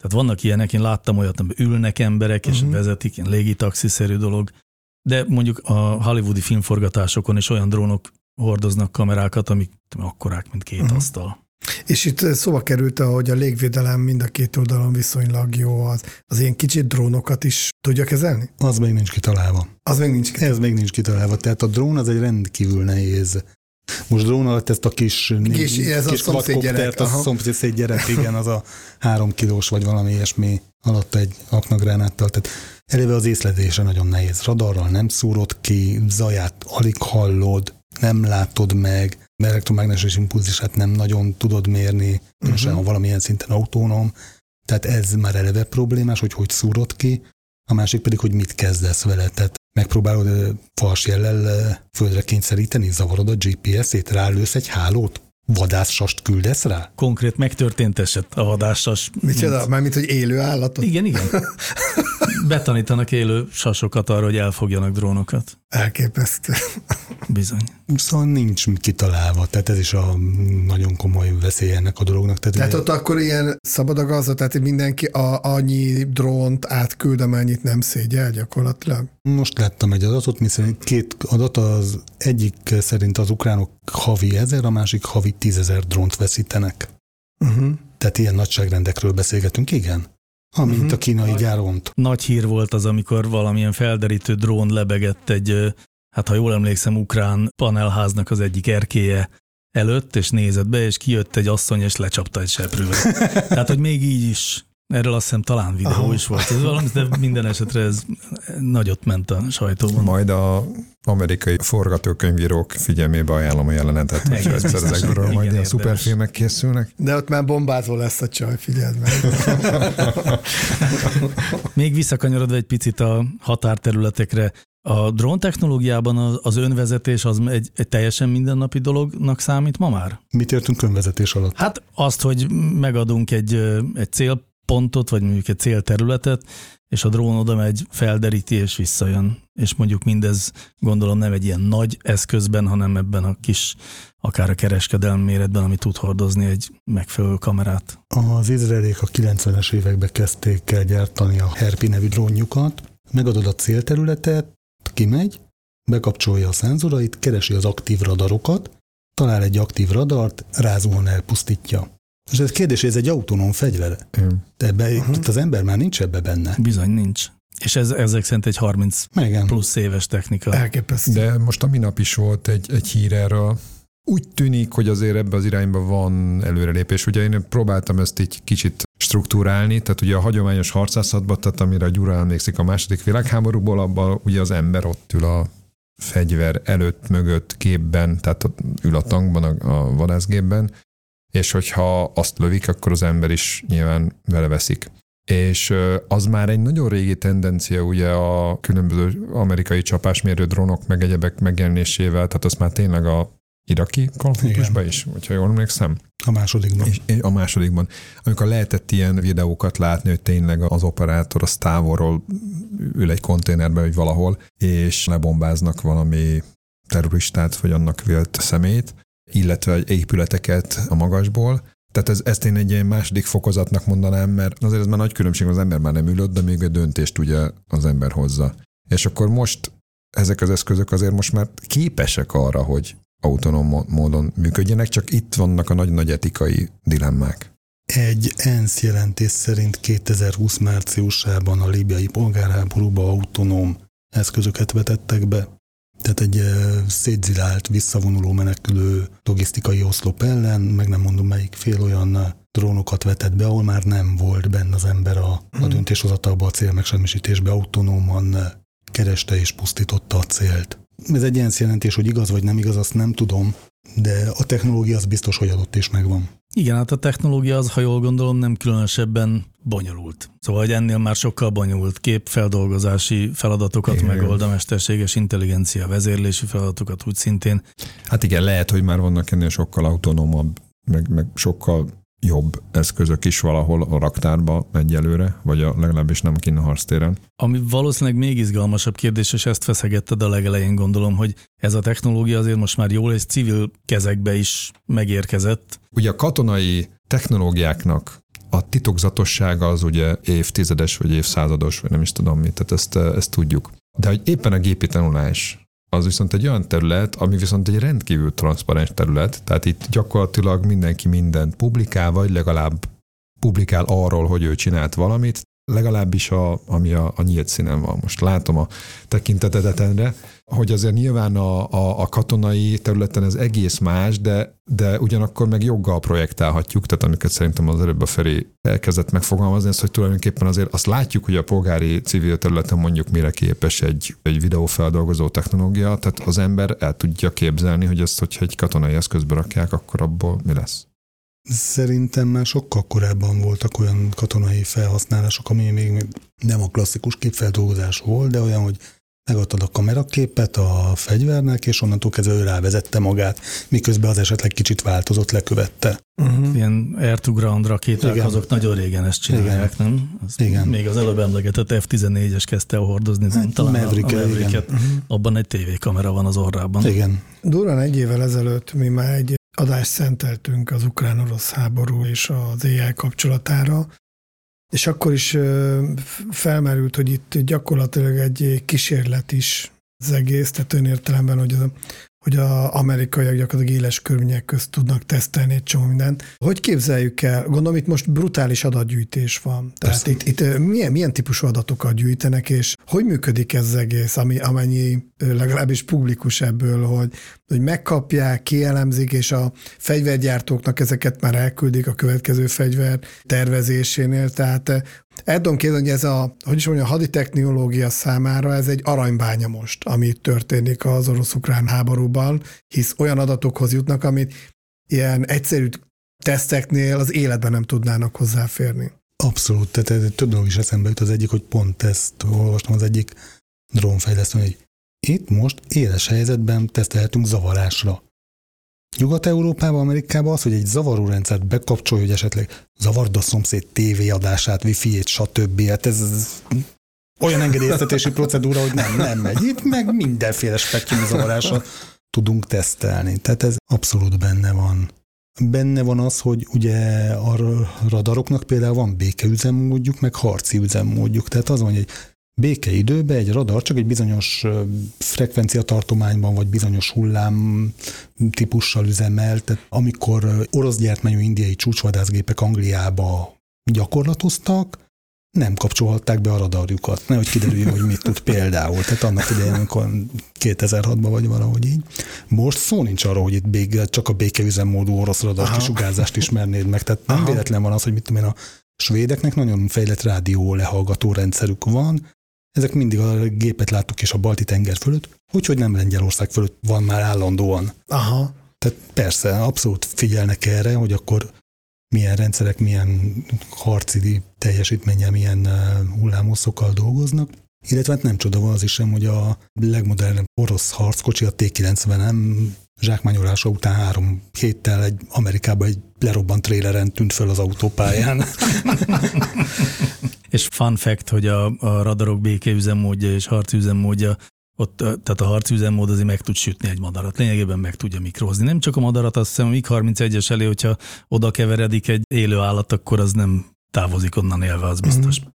Tehát vannak ilyenek, én láttam olyat, amiben ülnek emberek, és uh-huh. vezetik, ilyen légitaxiszerű dolog, de mondjuk a hollywoodi filmforgatásokon is olyan drónok hordoznak kamerákat, amik akkorák, mint két uh-huh. asztal. És itt szóba került, hogy a légvédelem mind a két oldalon viszonylag jó, az, az ilyen kicsit drónokat is tudja kezelni? Az még nincs kitalálva. Az még nincs. Ez még nincs kitalálva. Tehát a drón az egy rendkívül nehéz. Most drón alatt ezt a kis, Kis- ez a kis szomszédgyerek, a aha. szomszéd gyerek, igen, az a három kilós vagy valami ilyesmi alatt egy aknagránáttal. Tehát eleve az észlelése nagyon nehéz. Radarral nem szúrod ki, zaját alig hallod, nem látod meg, elektromágneses impulzusát nem nagyon tudod mérni, különösen Mhm. ha valamilyen szinten autonóm. Tehát ez már eleve problémás, hogy hogy szúrod ki, a másik pedig, hogy mit kezdesz vele. Tehát megpróbálod fals jellel földre kényszeríteni, zavarod a GPS-ét, rálősz egy hálót, vadászsast küldesz rá? Konkrét megtörtént eset a vadássas. Micsoda? Mármint, hogy élő állatot? Igen, igen. Betanítanak élő sasokat arra, hogy elfogjanak drónokat. Elképesztő. Bizony. Szóval nincs kitalálva, tehát ez is a nagyon komoly veszély ennek a dolognak. Tehát, Tehát ott akkor ilyen szabad a gazda, tehát mindenki a, annyi drónt átküld, amennyit nem szégyel gyakorlatilag. Most láttam egy adatot, miszerint két adat, az egyik szerint az ukránok havi ezer, a másik havi tízezer drónt veszítenek. Uh-huh. Tehát ilyen nagyságrendekről beszélgetünk, igen? Amint Mhm. a kínai gyáront. Nagy hír volt az, amikor valamilyen felderítő drón lebegett egy, hát ha jól emlékszem, ukrán panelháznak az egyik erkéje előtt, és nézett be, és kijött egy asszony, és lecsapta egy seprűvel. Tehát, hogy még így is, erről azt hiszem talán videó Aha. is volt, ez valami, de minden esetre ez nagyot ment a sajtóban. Majd a amerikai forgatókönyvírók figyelmébe ajánlom a jelenetet, hogy Egész egyszer ezekről majd ilyen szuperfilmek készülnek. De ott már bombázó lesz a csaj, figyeld meg. Még visszakanyarodva egy picit a határterületekre, a drón technológiában az, az önvezetés az egy, egy teljesen mindennapi dolognak számít ma már? Mit értünk önvezetés alatt? Hát azt, hogy megadunk egy, egy célpontot, vagy mondjuk egy célterületet, és a drón oda megy, felderíti és visszajön. És mondjuk mindez gondolom nem egy ilyen nagy eszközben, hanem ebben a kis, akár a kereskedelmi méretben, ami tud hordozni egy megfelelő kamerát. Az izraelék a 90-es években kezdték el gyártani a Herpi nevű drónjukat. Megadod a célterületet, kimegy, bekapcsolja a szenzorait, keresi az aktív radarokat, talál egy aktív radart, rázóan elpusztítja. És ez kérdés, hogy ez egy autonóm fegyver. Igen. De ebbe, uh-huh. itt az ember már nincs ebbe benne. Bizony nincs. És ez, ezek szerint egy 30 Megen. plusz éves technika. Elképesztő. De most a minap is volt egy, egy hír erről. Úgy tűnik, hogy azért ebbe az irányba van előrelépés. Ugye én próbáltam ezt így kicsit struktúrálni, tehát ugye a hagyományos harcászatban, tehát amire a Gyura emlékszik a második világháborúból, abban ugye az ember ott ül a fegyver előtt, mögött, képben, tehát ott ül a tankban, a, a vadászgépben, és hogyha azt lövik, akkor az ember is nyilván vele veszik. És az már egy nagyon régi tendencia ugye a különböző amerikai csapásmérő drónok meg egyebek megjelenésével, tehát az már tényleg a iraki konfliktusban is, hogyha jól emlékszem. A másodikban. És, és a másodikban, amikor lehetett ilyen videókat látni, hogy tényleg az operátor az távolról ül egy konténerben, vagy valahol, és lebombáznak valami terroristát, vagy annak vélt szemét, illetve épületeket a magasból. Tehát ez, ezt én egy ilyen második fokozatnak mondanám, mert azért ez már nagy különbség, az ember már nem ül de még a döntést ugye az ember hozza. És akkor most ezek az eszközök azért most már képesek arra, hogy autonóm módon működjenek, csak itt vannak a nagy-nagy etikai dilemmák. Egy ENSZ jelentés szerint 2020 márciusában a líbiai polgárháborúba autonóm eszközöket vetettek be. Tehát egy szétzilált, visszavonuló menekülő logisztikai oszlop ellen, meg nem mondom melyik fél olyan drónokat vetett be, ahol már nem volt benne az ember a, a Hmm. döntéshozatalba, a célmegsemmisítésbe autonóman eh, kereste és pusztította a célt. Ez egy ENSZ jelentés, hogy igaz vagy nem igaz, azt nem tudom, de a technológia az biztos, hogy adott és megvan. Igen, hát a technológia az, ha jól gondolom, nem különösebben bonyolult. Szóval, hogy ennél már sokkal bonyolult képfeldolgozási feladatokat Igen. megold a mesterséges intelligencia, vezérlési feladatokat úgy szintén. Hát igen, lehet, hogy már vannak ennél sokkal autonómabb, meg, meg sokkal jobb eszközök is valahol a raktárba egyelőre, vagy a, legalábbis nem kinn a harctéren. Ami valószínűleg még izgalmasabb kérdés, és ezt feszegetted a legelején gondolom, hogy ez a technológia azért most már jól és civil kezekbe is megérkezett. Ugye a katonai technológiáknak a titokzatossága az ugye évtizedes, vagy évszázados, vagy nem is tudom mit, tehát ezt, ezt tudjuk. De hogy éppen a gépi tanulás az viszont egy olyan terület, ami viszont egy rendkívül transzparens terület, tehát itt gyakorlatilag mindenki mindent publikál, vagy legalább publikál arról, hogy ő csinált valamit, legalábbis a, ami a, a nyílt színen van. Most látom a tekintetedetenre, hogy azért nyilván a, a, a katonai területen ez egész más, de, de ugyanakkor meg joggal projektálhatjuk, tehát amiket szerintem az előbb a Feri elkezdett megfogalmazni, ez, hogy tulajdonképpen azért azt látjuk, hogy a polgári civil területen mondjuk mire képes egy, egy videófeldolgozó technológia, tehát az ember el tudja képzelni, hogy ezt, hogyha egy katonai eszközbe rakják, akkor abból mi lesz. Szerintem már sokkal korábban voltak olyan katonai felhasználások, ami még nem a klasszikus képfeldolgozás volt, de olyan, hogy megadtad a kameraképet a fegyvernek, és onnantól kezdve ő rávezette magát, miközben az esetleg kicsit változott, lekövette. Uh-huh. Ilyen air to ground rakéták, Igen. azok nagyon régen ezt csinálják, Igen. nem? Az Igen. Még az előbb emlegetett F-14-es kezdte el hordozni? Hát, Talán Maverick, a, a igen. Mavericket. Abban egy tévékamera van az orrában. Igen. Durván egy évvel ezelőtt mi már egy adást szenteltünk az ukrán-orosz háború és az AI kapcsolatára, és akkor is felmerült, hogy itt gyakorlatilag egy kísérlet is az egész, tehát ön értelemben, hogy a, hogy a amerikaiak gyakorlatilag éles körülmények közt tudnak tesztelni egy csomó mindent. Hogy képzeljük el? Gondolom, itt most brutális adatgyűjtés van. Tehát itt, itt milyen, milyen típusú adatokat gyűjtenek, és hogy működik ez egész, ami, amennyi legalábbis publikus ebből, hogy, hogy megkapják, kielemzik, és a fegyvergyártóknak ezeket már elküldik a következő fegyver tervezésénél. Tehát eh, el tudom hogy ez a, hogy is mondjam, a haditechnológia számára ez egy aranybánya most, ami történik az orosz-ukrán háborúban, hisz olyan adatokhoz jutnak, amit ilyen egyszerű teszteknél az életben nem tudnának hozzáférni. Abszolút, tehát több dolog is eszembe jut. Az egyik, hogy pont ezt olvastam az egyik drónfejlesztő, hogy itt most éles helyzetben tesztelhetünk zavarásra. Nyugat-Európában, Amerikában az, hogy egy zavaró rendszert bekapcsolja, hogy esetleg zavard a szomszéd tévéadását, wifi-ét, stb. Hát ez olyan engedélyeztetési procedúra, hogy nem, nem megy. Itt meg mindenféle spektrum zavarásra tudunk tesztelni. Tehát ez abszolút benne van. Benne van az, hogy ugye a radaroknak például van békeüzemmódjuk, meg harci üzemmódjuk. Tehát az van, hogy egy békeidőben egy radar csak egy bizonyos frekvenciatartományban, vagy bizonyos hullám típussal üzemel. Tehát amikor orosz gyártmányú indiai csúcsvadászgépek Angliába gyakorlatoztak, nem kapcsolhatták be a radarjukat. Nehogy kiderüljön, hogy mit tud például. Tehát annak idején, amikor 2006-ban vagy valahogy így. Most szó nincs arról, hogy itt béke, csak a békeüzemmódú orosz radar Aha. kisugárzást ismernéd meg. Tehát nem Aha. véletlen van az, hogy mit tudom én, a svédeknek nagyon fejlett rádió lehallgató rendszerük van, ezek mindig a gépet láttuk és a balti tenger fölött, úgyhogy nem Lengyelország fölött van már állandóan. Aha. Tehát persze, abszolút figyelnek erre, hogy akkor milyen rendszerek, milyen harci teljesítménnyel, milyen hullámhosszokkal dolgoznak. Illetve hát nem csoda van az is sem, hogy a legmodernebb orosz harckocsi, a T-90M zsákmányolása után három héttel egy Amerikában egy lerobbant tréleren tűnt föl az autópályán. És fun fact, hogy a, a radarok békeüzemmódja és harcüzemmódja, ott, tehát a harcüzemmód azért meg tud sütni egy madarat. Lényegében meg tudja mikrozni. Nem csak a madarat, azt hiszem a MiG-31-es elé, hogyha oda keveredik egy élő állat, akkor az nem távozik onnan élve, az biztos. Mhm.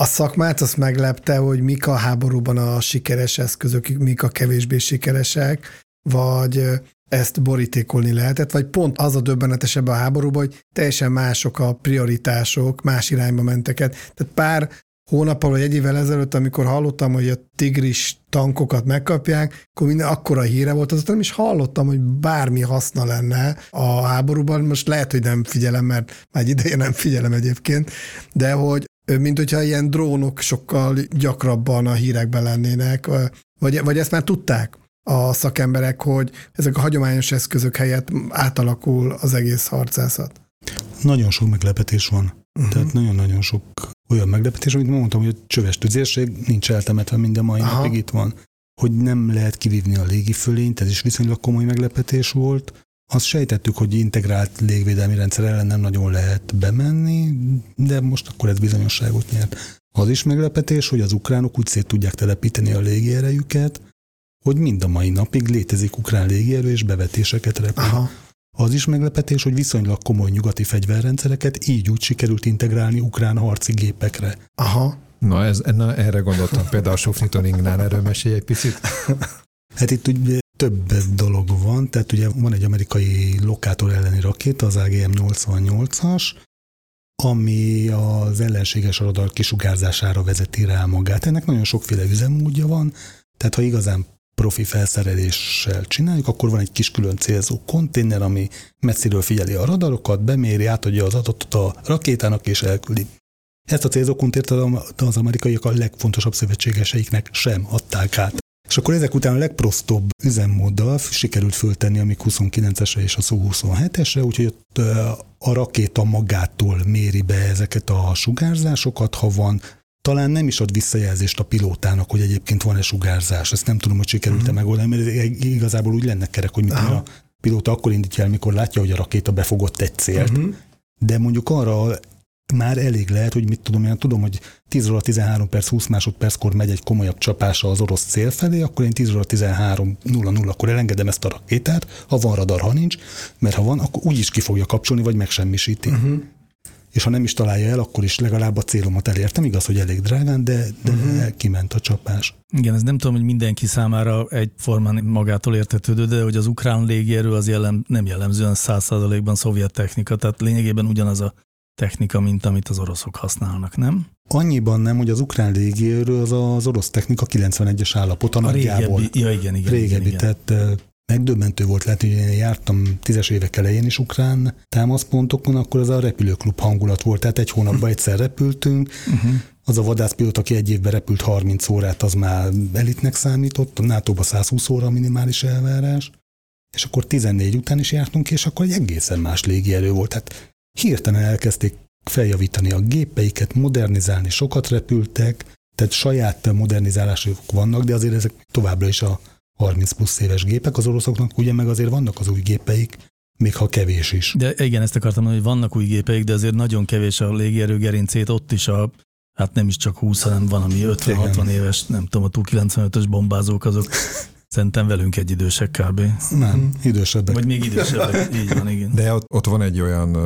A szakmát azt meglepte, hogy mik a háborúban a sikeres eszközök, mik a kevésbé sikeresek, vagy ezt borítékolni lehetett, vagy pont az a döbbenetes ebben a háborúban, hogy teljesen mások a prioritások, más irányba mentek el. Tehát pár hónappal vagy egy évvel ezelőtt, amikor hallottam, hogy a tigris tankokat megkapják, akkor minden akkora híre volt, azután nem is hallottam, hogy bármi haszna lenne a háborúban. Most lehet, hogy nem figyelem, mert már egy ideje nem figyelem egyébként, de hogy mint hogyha ilyen drónok sokkal gyakrabban a hírekben lennének, vagy, vagy ezt már tudták a szakemberek, hogy ezek a hagyományos eszközök helyett átalakul az egész harcászat. Nagyon sok meglepetés van. Uh-huh. Tehát nagyon-nagyon sok olyan meglepetés, amit mondtam, hogy a csöves tüzérség nincs eltemetve minden mai Aha. napig itt van. Hogy nem lehet kivívni a légifölényt, ez is viszonylag komoly meglepetés volt. Azt sejtettük, hogy integrált légvédelmi rendszer ellen nem nagyon lehet bemenni, de most akkor ez bizonyosságot nyert. Az is meglepetés, hogy az ukránok úgy szét tudják telepíteni a légierejüket, hogy mind a mai napig létezik ukrán légierő, és bevetéseket repül. Aha. Az is meglepetés, hogy viszonylag komoly nyugati fegyverrendszereket így úgy sikerült integrálni ukrán harci gépekre. Aha. Na, ez, na erre gondoltam. Például Sofnitoningnál erről mesélj egy picit. Hát itt ugye több dolog van, tehát ugye van egy amerikai lokátor elleni rakéta, az AGM-88-as, ami az ellenséges radar kisugárzására vezeti rá magát. Ennek nagyon sokféle üzemmódja van, tehát ha igazán profi felszereléssel csináljuk, akkor van egy kis külön célzó konténer, ami messziről figyeli a radarokat, beméri, átadja az adatot a rakétának és elküldi. Ezt a célzókuntért az amerikaiak a legfontosabb szövetségeseiknek sem adták át. És akkor ezek után a legprosztóbb üzemmóddal sikerült föltenni a MiG-29-esre és a Su-27-esre, úgyhogy ott a rakéta magától méri be ezeket a sugárzásokat, ha van, talán nem is ad visszajelzést a pilótának, hogy egyébként van-e sugárzás. Ezt nem tudom, hogy sikerült-e uh-huh. megoldani, mert igazából úgy lenne kerek, hogy a pilóta akkor indítja el, mikor látja, hogy a rakéta befogott egy célt. Uh-huh. De mondjuk arra már elég lehet, hogy mit tudom, én tudom, hogy 10 óra 13 perc, 20 másodperckor megy egy komolyabb csapása az orosz cél felé, akkor én 10 óra 13 0 akkor elengedem ezt a rakétát, ha van radar, ha nincs, mert ha van, akkor úgy is ki fogja kapcsolni, vagy megsemmisíti. Uh-huh. És ha nem is találja el, akkor is legalább a célomat elértem. Igaz, hogy elég drágán, de, de uh-huh. kiment a csapás. Igen, ez nem tudom, hogy mindenki számára egyformán magától értetődő, de hogy az ukrán légierő az jellem, nem jellemzően száz százalékban szovjet technika, tehát lényegében ugyanaz a technika, mint amit az oroszok használnak, nem? Annyiban nem, hogy az ukrán légierő az az orosz technika 91-es állapota a nagyjából. Régebbi, ja igen, igen. Régebbi, igen, igen. tehát megdöbbentő volt lehet, hogy én jártam tízes évek elején is ukrán támaszpontokon, akkor az a repülőklub hangulat volt, tehát egy hónapban egyszer repültünk, uh-huh. az a vadászpilóta, aki egy évben repült 30 órát, az már elitnek számított, a nato 120 óra a minimális elvárás, és akkor 14 után is jártunk, és akkor egy egészen más légierő volt. Tehát hirtelen elkezdték feljavítani a gépeiket, modernizálni, sokat repültek, tehát saját modernizálások vannak, de azért ezek továbbra is a 30 plusz éves gépek, az oroszoknak ugye meg azért vannak az új gépeik, még ha kevés is. De igen, ezt akartam mondani, hogy vannak új gépeik, de azért nagyon kevés a légierő gerincét, ott is a hát nem is csak 20, hanem van, ami 50-60 éves, nem tudom, a Tu-95-ös bombázók, azok Szerintem velünk egy idősek kb. Nem, idősebbek. Vagy még idősebbek, így van, igen. De ott, ott van egy olyan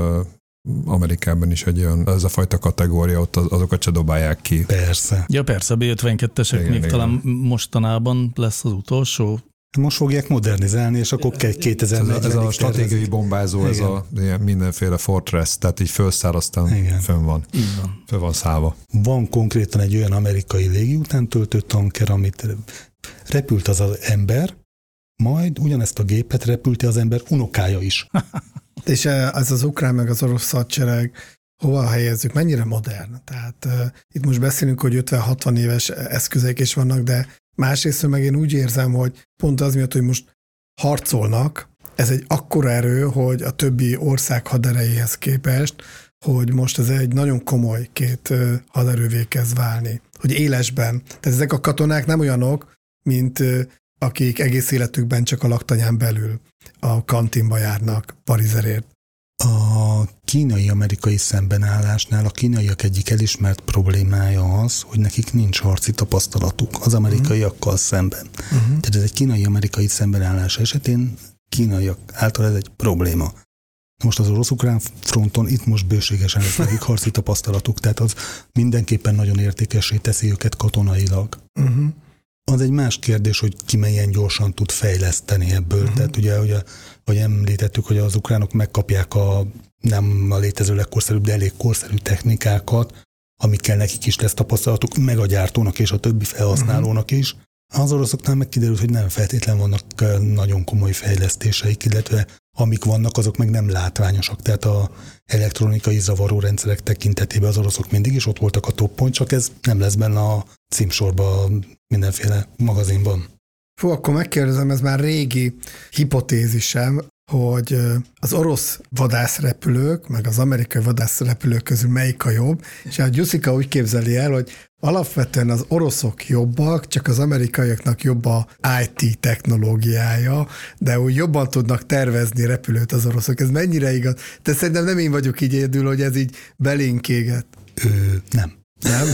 Amerikában is egy olyan, ez a fajta kategória, ott azokat se dobálják ki. Persze. Ja persze, a B-52-esek igen, még igen. talán mostanában lesz az utolsó. Most fogják modernizálni, és akkor 2000 Ez, ez a stratégiai bombázó, igen. ez a ilyen mindenféle fortress, tehát így igen. fönn van. Így van. Fönn van szállva. Van konkrétan egy olyan amerikai légi után töltő tanker, amit repült az az ember, majd ugyanezt a gépet repülte az ember unokája is. És ez az ukrán meg az orosz hadsereg hova helyezzük, mennyire modern. Tehát uh, itt most beszélünk, hogy 50-60 éves eszközeik is vannak, de másrészt meg én úgy érzem, hogy pont az miatt, hogy most harcolnak, ez egy akkora erő, hogy a többi ország haderejéhez képest, hogy most ez egy nagyon komoly két haderővé kezd válni. Hogy élesben. Tehát ezek a katonák nem olyanok, mint akik egész életükben csak a laktanyán belül a kantinba járnak parizerért. A kínai-amerikai szembenállásnál a kínaiak egyik elismert problémája az, hogy nekik nincs harci tapasztalatuk az amerikaiakkal szemben. Uh-huh. Tehát ez egy kínai-amerikai szembenállás esetén kínaiak által ez egy probléma. Most az orosz-ukrán fronton itt most bőségesen lesz nekik harci tapasztalatuk, tehát az mindenképpen nagyon értékesé teszi őket katonailag. Uh-huh. Az egy más kérdés, hogy ki melyen gyorsan tud fejleszteni ebből. Uh-huh. Tehát ugye, ugye, ahogy említettük, hogy az ukránok megkapják a nem a létező legkorszerűbb, de elég korszerű technikákat, amikkel nekik is lesz tapasztalatuk, meg a gyártónak és a többi felhasználónak is. Az oroszoknál meg kiderült, hogy nem feltétlenül vannak nagyon komoly fejlesztéseik, illetve amik vannak, azok meg nem látványosak. Tehát a elektronikai zavaró rendszerek tekintetében az oroszok mindig is ott voltak a toppon, csak ez nem lesz benne a címsorban mindenféle magazinban. Fú, akkor megkérdezem, ez már régi hipotézisem, hogy az orosz vadászrepülők, meg az amerikai vadászrepülők közül melyik a jobb, és a Gyuszika úgy képzeli el, hogy alapvetően az oroszok jobbak, csak az amerikaiaknak jobb a IT technológiája, de úgy jobban tudnak tervezni repülőt az oroszok. Ez mennyire igaz? De szerintem nem én vagyok így egyedül, hogy ez így belénkéget. Ö, nem. Nem?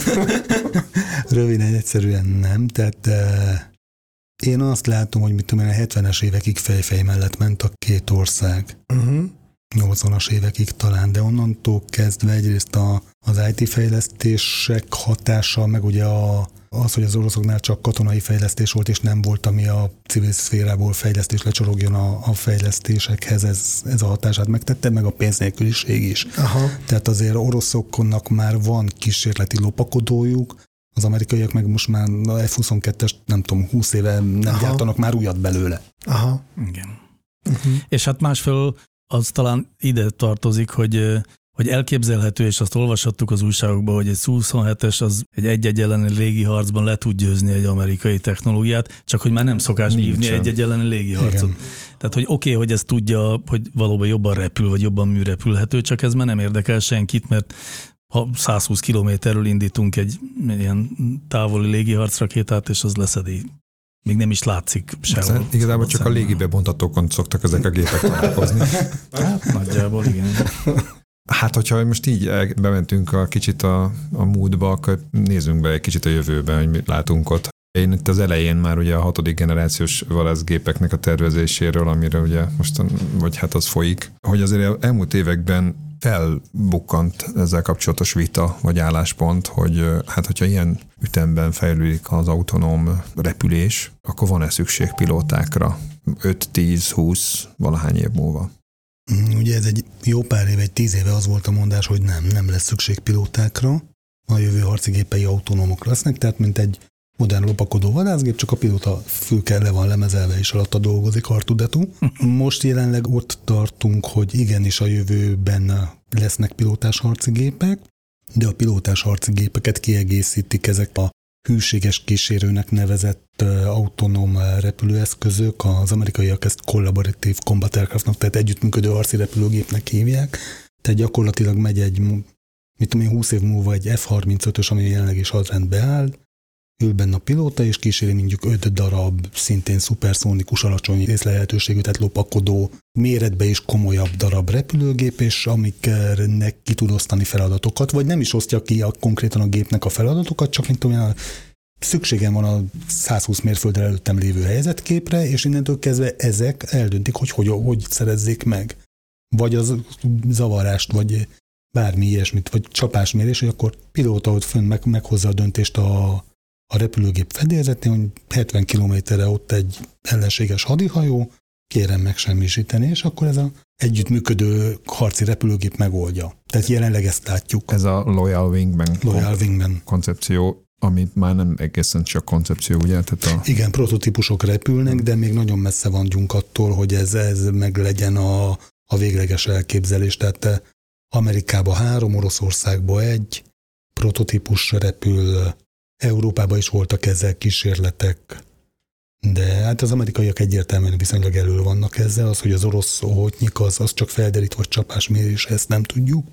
Röviden, egyszerűen nem. Tehát Én azt látom, hogy mit tudom én, a 70-es évekig fejfej mellett ment a két ország. Uh-huh. 80-as évekig talán, de onnantól kezdve egyrészt a, az IT fejlesztések hatása, meg ugye a, az, hogy az oroszoknál csak katonai fejlesztés volt, és nem volt, ami a civil szférából fejlesztés lecsorogjon a, a fejlesztésekhez, ez, ez a hatását megtette, meg a pénznélküliség is. Aha. Tehát azért oroszoknak már van kísérleti lopakodójuk, az amerikaiak meg most már a F-22-es, nem tudom, 20 éve nem Aha. gyártanak már újat belőle. Aha. Igen. Uh-huh. És hát másfelől az talán ide tartozik, hogy hogy elképzelhető, és azt olvashattuk az újságokban, hogy egy Su-27-es az egy egy-egy elleni légiharcban le tud győzni egy amerikai technológiát, csak hogy már nem szokás Nincsen. hívni egy-egy elleni légiharcot. Igen. Tehát, hogy oké, okay, hogy ez tudja, hogy valóban jobban repül, vagy jobban műrepülhető, csak ez már nem érdekel senkit, mert ha 120 kilométerről indítunk egy ilyen távoli légiharcrakétát, és az leszedi. Még nem is látszik sehol. Aztán Igazából csak a Szemmel. légi bebontatókon szoktak ezek a gépek találkozni. Hát, nagyjából igen. Hát, hogyha most így bementünk a kicsit a, a múltba, akkor nézzünk be egy kicsit a jövőbe, hogy mit látunk ott. Én itt az elején már ugye a hatodik generációs valászgépeknek a tervezéséről, amire ugye most, vagy hát az folyik, hogy azért elmúlt években felbukkant ezzel kapcsolatos vita vagy álláspont, hogy hát hogyha ilyen ütemben fejlődik az autonóm repülés, akkor van-e szükség pilótákra 5-10-20 valahány év múlva? Mm, Ugye ez egy jó pár éve, egy tíz éve az volt a mondás, hogy nem, nem lesz szükség pilótákra, a jövő harci gépei autonómok lesznek, tehát mint egy modern lopakodó vadászgép, csak a pilóta fülke le van lemezelve és alatta dolgozik artudetú. Most jelenleg ott tartunk, hogy igenis a jövőben lesznek pilótás harci gépek, de a pilótás harci gépeket kiegészítik ezek a hűséges kísérőnek nevezett autonóm repülőeszközök, az amerikaiak ezt kollaboratív combat aircraftnak, tehát együttműködő harci repülőgépnek hívják, tehát gyakorlatilag megy egy, mit tudom én, 20 év múlva egy F-35-ös, ami jelenleg is hadrendbe áll, ül benne a pilóta, és kíséri mondjuk 5 darab, szintén szuperszónikus, alacsony észlelhetőségű, tehát lopakodó, méretbe is komolyabb darab repülőgép, és amiknek ki tud osztani feladatokat, vagy nem is osztja ki a, konkrétan a gépnek a feladatokat, csak mint tudom, én, szükségem van a 120 mérföldre előttem lévő helyzetképre, és innentől kezdve ezek eldöntik, hogy hogy, hogy szerezzék meg. Vagy az zavarást, vagy bármi ilyesmit, vagy csapásmérés, hogy akkor pilóta ott fönn meg, meghozza a döntést a, a repülőgép fedélzetén, hogy 70 kilométerre ott egy ellenséges hadihajó, kérem megsemmisíteni, és akkor ez a együttműködő harci repülőgép megoldja. Tehát jelenleg ezt látjuk. Ez a Loyal Wingman Loyal Wingman. koncepció, amit már nem egészen csak koncepció, ugye? Tehát a, Igen, prototípusok repülnek, de még nagyon messze vagyunk attól, hogy ez, ez meg legyen a, a végleges elképzelés. Tehát eh, Amerikába három, Oroszországba egy prototípus repül, Európában is voltak ezzel kísérletek, de hát az amerikaiak egyértelműen viszonylag elő vannak ezzel, az, hogy az orosz hótnyik az, az csak felderít vagy csapásmérés, ezt nem tudjuk.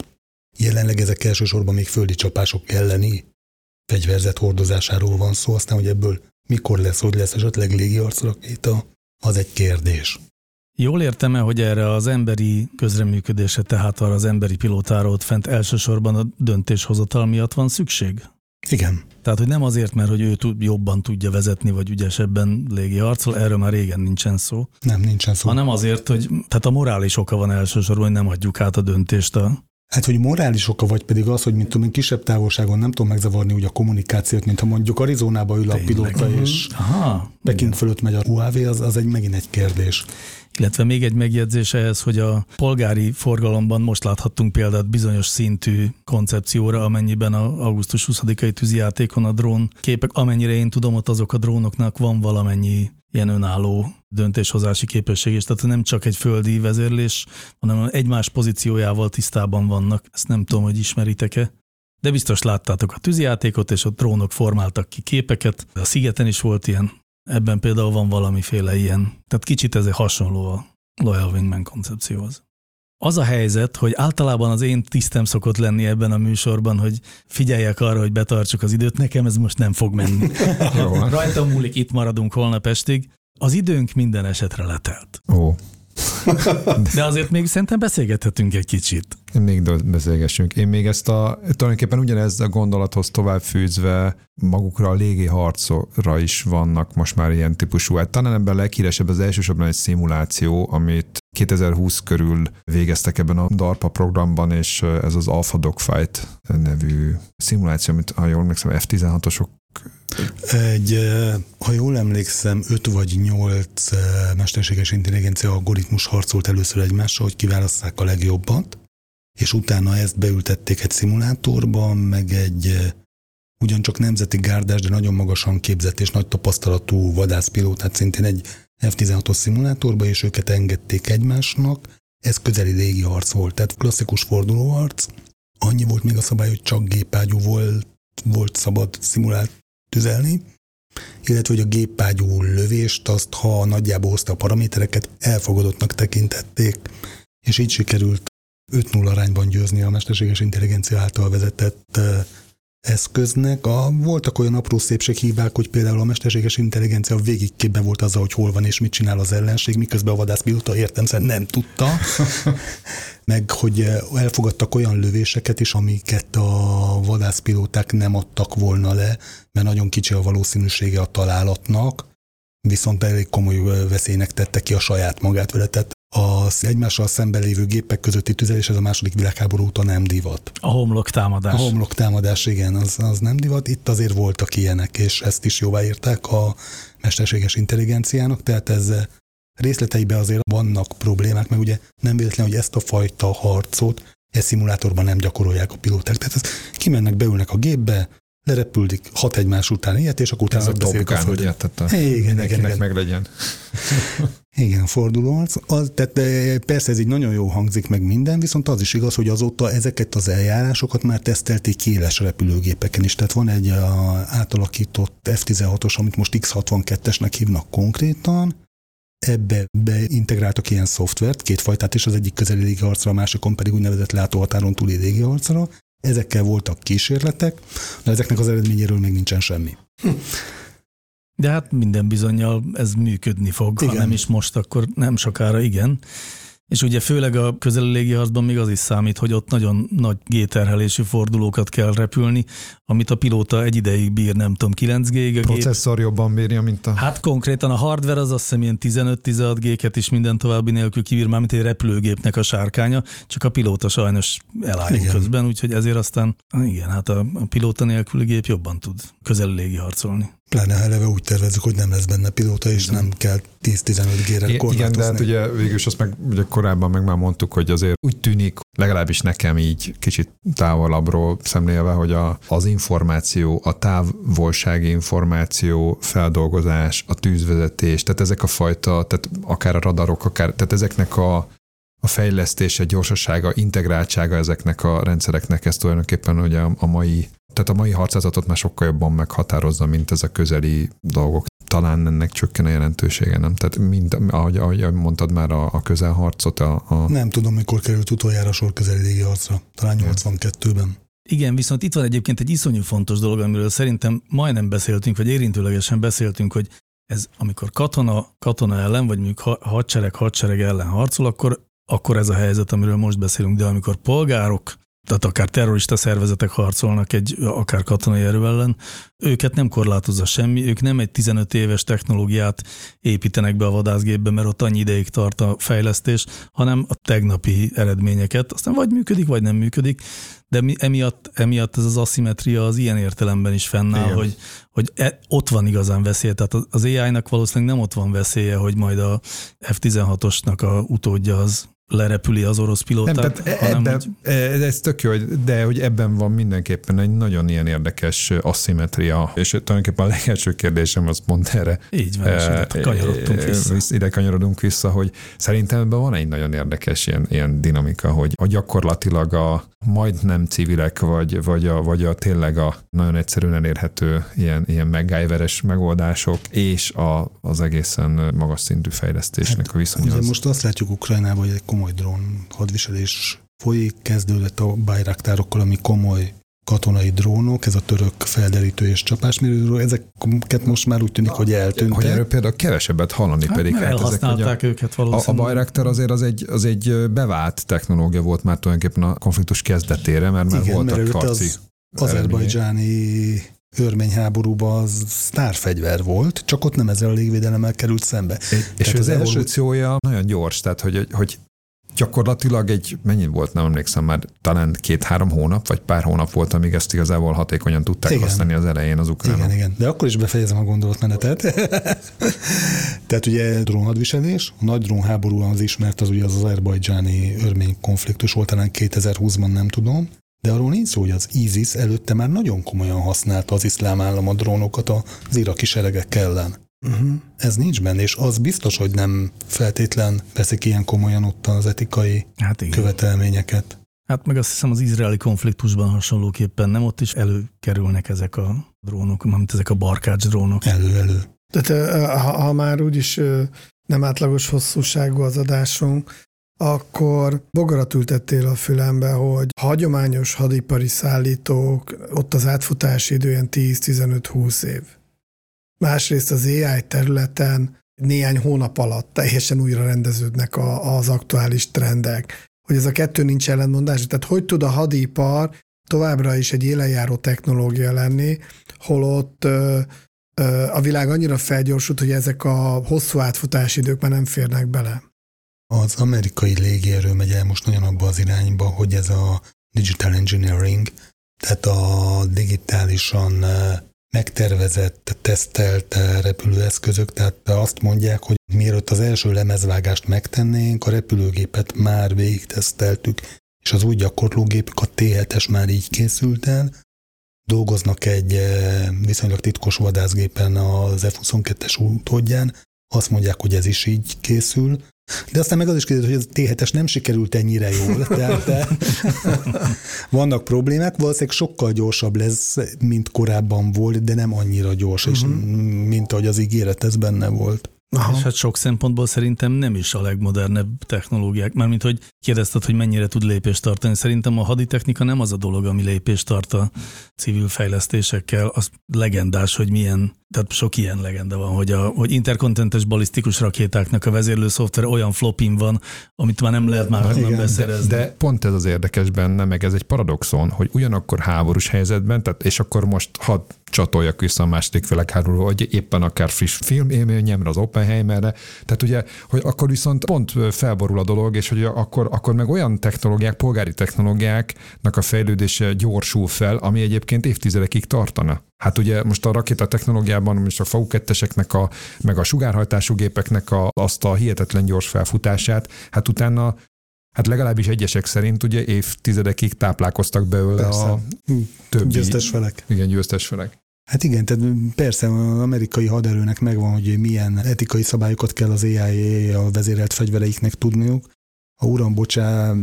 Jelenleg ezek elsősorban még földi csapások elleni fegyverzet hordozásáról van szó, aztán, hogy ebből mikor lesz, hogy lesz esetleg légiarcrakéta, az egy kérdés. Jól értem-e, hogy erre az emberi közreműködésre, tehát arra az emberi pilótára ott fent elsősorban a döntéshozatal miatt van szükség? Igen. Tehát, hogy nem azért, mert hogy ő tud, jobban tudja vezetni, vagy ügyesebben légi harcol, erről már régen nincsen szó, Nem, nincsen szó. hanem azért, hogy tehát a morális oka van elsősorban, hogy nem adjuk át a döntést a Hát, hogy morális oka vagy pedig az, hogy mint tudom, én, kisebb távolságon nem tudom megzavarni úgy a kommunikációt, mint ha mondjuk Arizonába ül a Tényleg. pilóta, és Aha, Peking fölött megy a Huawei, az, az egy megint egy kérdés. Illetve még egy megjegyzés ehhez, hogy a polgári forgalomban most láthattunk példát bizonyos szintű koncepcióra, amennyiben a augusztus 20-ai tűzijátékon a drón képek, amennyire én tudom, ott azok a drónoknak van valamennyi ilyen önálló döntéshozási képesség, és tehát nem csak egy földi vezérlés, hanem egymás pozíciójával tisztában vannak. Ezt nem tudom, hogy ismeritek-e. De biztos láttátok a tűzijátékot, és a drónok formáltak ki képeket. A szigeten is volt ilyen. Ebben például van valamiféle ilyen. Tehát kicsit ez hasonló a Loyal Wingman koncepcióhoz. Az a helyzet, hogy általában az én tisztem szokott lenni ebben a műsorban, hogy figyeljek arra, hogy betartsuk az időt, nekem ez most nem fog menni. Rajta múlik, itt maradunk holnap estig. Az időnk minden esetre letelt. Ó, De azért még szerintem beszélgethetünk egy kicsit. Még beszélgessünk. Én még ezt a, tulajdonképpen ugyanez a gondolathoz tovább fűzve magukra a légi harcra is vannak most már ilyen típusú. Hát talán ebben a leghíresebb az elsősorban egy szimuláció, amit 2020 körül végeztek ebben a DARPA programban, és ez az Alpha Dogfight nevű szimuláció, amit ha jól emlékszem, F-16-osok egy, ha jól emlékszem, 5 vagy 8 mesterséges intelligencia algoritmus harcolt először egymással, hogy kiválasszák a legjobbat, és utána ezt beültették egy szimulátorba, meg egy ugyancsak nemzeti gárdás, de nagyon magasan képzett és nagy tapasztalatú vadászpilótát szintén egy F-16-os szimulátorba, és őket engedték egymásnak. Ez közeli légi harc volt, tehát klasszikus fordulóharc. Annyi volt még a szabály, hogy csak gépágyú volt, volt szabad szimulált tüzelni, illetve hogy a géppágyú lövést azt, ha nagyjából hozta a paramétereket, elfogadottnak tekintették, és így sikerült 5-0 arányban győzni a mesterséges intelligencia által vezetett eszköznek. A, voltak olyan apró szépséghívák, hogy például a mesterséges intelligencia végig képben volt azzal, hogy hol van és mit csinál az ellenség, miközben a vadászpilóta értemszerűen nem tudta. Meg, hogy elfogadtak olyan lövéseket is, amiket a vadászpilóták nem adtak volna le, mert nagyon kicsi a valószínűsége a találatnak, viszont elég komoly veszélynek tette ki a saját magát vele. Tehát az egymással szemben lévő gépek közötti tüzelés, ez a második világháború óta nem divat. A homlok támadás. A homlok támadás, igen, az, az nem divat. Itt azért voltak ilyenek, és ezt is jóváírták a mesterséges intelligenciának, tehát ez részleteiben azért vannak problémák, mert ugye nem véletlen, hogy ezt a fajta harcot e szimulátorban nem gyakorolják a pilóták. Tehát ez, kimennek, beülnek a gépbe, lerepüldik hat egymás után ilyet, és akkor utána beszélik a földön. Igen, igen, igen. meg legyen. Igen, fordulóarc. Az, tehát persze ez így nagyon jó hangzik meg minden, viszont az is igaz, hogy azóta ezeket az eljárásokat már tesztelték éles repülőgépeken is. Tehát van egy a, átalakított F-16-os, amit most X-62-esnek hívnak konkrétan, ebbe beintegráltak ilyen szoftvert, két fajtát is, az egyik közeli légiharcra, a másikon pedig úgynevezett látóhatáron túli légiharcra. Ezekkel voltak kísérletek, de ezeknek az eredményéről még nincsen semmi. Hm. De hát minden bizonyal ez működni fog, igen. ha nem is most, akkor nem sokára igen. És ugye főleg a közeli légiharcban még az is számít, hogy ott nagyon nagy géterhelésű fordulókat kell repülni, amit a pilóta egy ideig bír, nem tudom, 9 g A processzor gép. jobban bírja, mint a... Hát konkrétan a hardware az azt hiszem ilyen 15-16 G-ket is minden további nélkül kibír, már mint egy repülőgépnek a sárkánya, csak a pilóta sajnos eláll közben, úgyhogy ezért aztán, igen, hát a, a pilóta nélküli gép jobban tud közeli légiharcolni. Pláne ha eleve úgy tervezzük, hogy nem lesz benne pilóta, és nem kell 10-15 gére korlátozni. Igen, de hát ugye végülis azt meg ugye korábban meg már mondtuk, hogy azért úgy tűnik, legalábbis nekem így kicsit távolabbról szemlélve, hogy a, az információ, a távolsági információ, feldolgozás, a tűzvezetés, tehát ezek a fajta, tehát akár a radarok, akár, tehát ezeknek a, a fejlesztése, gyorsasága, integráltsága ezeknek a rendszereknek, ez tulajdonképpen ugye a, a mai tehát a mai harcázatot már sokkal jobban meghatározza, mint ez a közeli dolgok. Talán ennek csökken a jelentősége, nem? Tehát mind, ahogy, ahogy mondtad már a, a közelharcot. A, a... Nem tudom, mikor került utoljára sor közeli légi harcra. Talán 82-ben. Igen, viszont itt van egyébként egy iszonyú fontos dolog, amiről szerintem majdnem beszéltünk, vagy érintőlegesen beszéltünk, hogy ez amikor katona katona ellen, vagy mondjuk hadsereg hadsereg ellen harcol, akkor, akkor ez a helyzet, amiről most beszélünk, de amikor polgárok tehát akár terrorista szervezetek harcolnak egy akár katonai erő ellen, őket nem korlátozza semmi, ők nem egy 15 éves technológiát építenek be a vadászgépbe, mert ott annyi ideig tart a fejlesztés, hanem a tegnapi eredményeket, aztán vagy működik, vagy nem működik, de mi, emiatt, emiatt ez az aszimetria az ilyen értelemben is fennáll, Igen. hogy, hogy e, ott van igazán veszélye. Tehát az AI-nak valószínűleg nem ott van veszélye, hogy majd a F-16-osnak a utódja az lerepüli az orosz pilótát. Nem, tehát hanem, ebben, hogy... E, ez tök jó, de hogy ebben van mindenképpen egy nagyon ilyen érdekes aszimetria, és tulajdonképpen a legelső kérdésem az pont erre. Így van, és ide e, kanyarodtunk vissza. Ide kanyarodunk vissza, hogy szerintem ebben van egy nagyon érdekes ilyen, ilyen dinamika, hogy a gyakorlatilag a majdnem civilek, vagy, vagy, a, vagy a tényleg a nagyon egyszerűen elérhető ilyen, ilyen MacGyveres megoldások, és a, az egészen magas szintű fejlesztésnek hát, a viszonya. Ugye most azt látjuk Ukrajnában, hogy egy komoly drón hadviselés folyik, kezdődött a bajraktárokkal, ami komoly katonai drónok, ez a török felderítő és csapásmérő drón, ezeket most már úgy tűnik, hogy eltűntek. Hogy erről például kevesebbet hallani Hát, pedig. mert hát ezek elhasználták ugye- őket A, a valószínűleg. Bayraktar azért az egy, az egy bevált technológia volt már tulajdonképpen a konfliktus kezdetére, mert már Igen, mert voltak előtte harci az azerbajdzsáni örmény háborúban az sztárfegyver volt, csak ott nem ezzel a légvédelemmel került szembe. És Tehát az, az evolúciója nagyon gyors, tehát hogy, hogy gyakorlatilag egy, mennyi volt, nem emlékszem már, talán két-három hónap, vagy pár hónap volt, amíg ezt igazából hatékonyan tudták Igen. használni az elején az ukránok. Igen, igen. De akkor is befejezem a gondolatmenetet. Tehát ugye drónhadviselés, a nagy drónháború az ismert, az ugye az azerbajdzsáni örmény konfliktus volt, talán 2020-ban nem tudom, de arról nincs szó, hogy az ISIS előtte már nagyon komolyan használta az iszlám állam a drónokat az iraki seregek ellen. Uh-huh. Ez nincs benne, és az biztos, hogy nem feltétlen veszik ilyen komolyan ott az etikai Hát igen. követelményeket. Hát meg azt hiszem az izraeli konfliktusban hasonlóképpen nem ott is előkerülnek ezek a drónok, mint ezek a barkács drónok. Elő-elő. Tehát ö, ha, ha már úgyis nem átlagos hosszúságú az adásunk, akkor bogarat ültettél a fülembe, hogy hagyományos hadipari szállítók, ott az átfutási idő ilyen 10-15-20 év. Másrészt az AI területen néhány hónap alatt teljesen újra rendeződnek a, az aktuális trendek. Hogy ez a kettő nincs ellentmondás, tehát hogy tud a hadipar továbbra is egy élenjáró technológia lenni, holott ö, ö, a világ annyira felgyorsult, hogy ezek a hosszú átfutási idők már nem férnek bele. Az amerikai légierő megy el most nagyon abba az irányba, hogy ez a digital engineering, tehát a digitálisan megtervezett, tesztelt repülőeszközök, tehát azt mondják, hogy mielőtt az első lemezvágást megtennénk, a repülőgépet már végig teszteltük, és az új gyakorlógépük, a T7-es már így készült el, dolgoznak egy eh, viszonylag titkos vadászgépen az F-22-es utódján, azt mondják, hogy ez is így készül, de aztán meg az is kiderült, hogy a T7-es nem sikerült ennyire jól, tehát de vannak problémák, valószínűleg sokkal gyorsabb lesz, mint korábban volt, de nem annyira gyors, és Mhm. mint ahogy az ígéret ez benne volt. Aha. És hát sok szempontból szerintem nem is a legmodernebb technológiák, mármint hogy kérdezted, hogy mennyire tud lépést tartani. Szerintem a haditechnika nem az a dolog, ami lépést tart a civil fejlesztésekkel. Az legendás, hogy milyen, tehát sok ilyen legenda van, hogy, a, hogy interkontinentes balisztikus rakétáknak a vezérlő szoftver olyan flopin van, amit már nem lehet már Igen, beszerezni. De pont ez az érdekes benne, meg ez egy paradoxon, hogy ugyanakkor háborús helyzetben, tehát és akkor most hadd csatoljak vissza a második világháborúra, hogy éppen akár friss film élményemre, az Oppenheimerre, tehát ugye, hogy akkor viszont pont felborul a dolog, és hogy akkor, akkor meg olyan technológiák, polgári technológiáknak a fejlődése gyorsul fel, ami egyébként évtizedekig tartana. Hát ugye most a rakéta technológiában, most a FAU 2 a, meg a sugárhajtású gépeknek a, azt a hihetetlen gyors felfutását, hát utána Hát legalábbis egyesek szerint ugye évtizedekig táplálkoztak belőle a többi Győztes felek. igen, győztes felek. Hát igen, tehát persze az amerikai haderőnek megvan, hogy milyen etikai szabályokat kell az AIA a vezérelt fegyvereiknek tudniuk. Ha uram, bocsá,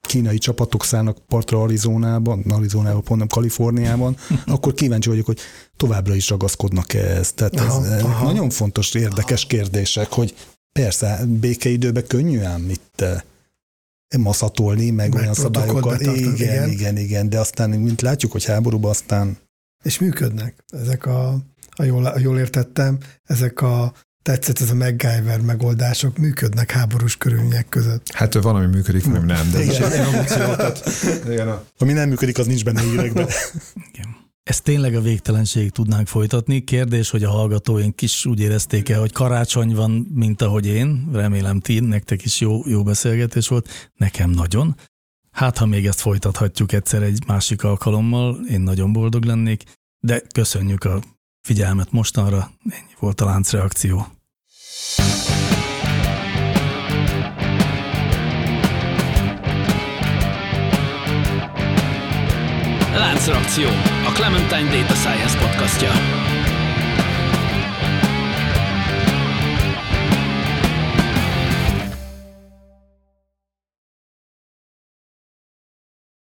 kínai csapatok szállnak partra Arizonában, Arizonában, pont nem Kaliforniában, akkor kíváncsi vagyok, hogy továbbra is ragaszkodnak -e. Tehát ez Aha, aha. nagyon fontos, érdekes kérdések, hogy persze békeidőben könnyű ám itt eh, maszatolni, meg, Meg olyan szabályokkal. Igen, igen. igen, igen, de aztán, mint látjuk, hogy háborúban aztán És működnek ezek a, ha jól, ha jól értettem, ezek a tetszett ez a MacGyver megoldások működnek háborús körülmények között. Hát valami működik, valami nem, de Igen. egy emóció, tehát igen, a Ami nem működik, az nincs benne hírekben. Igen. Ezt tényleg a végtelenségig tudnánk folytatni. Kérdés, hogy a hallgatóink is úgy érezték-e, hogy karácsony van, mint ahogy én. Remélem ti, nektek is jó, jó beszélgetés volt. Nekem nagyon. Hát, ha még ezt folytathatjuk egyszer egy másik alkalommal, én nagyon boldog lennék, de köszönjük a figyelmet mostanra. Ennyi volt a láncreakció. Láncreakció, a Clementine Data Science podcastja.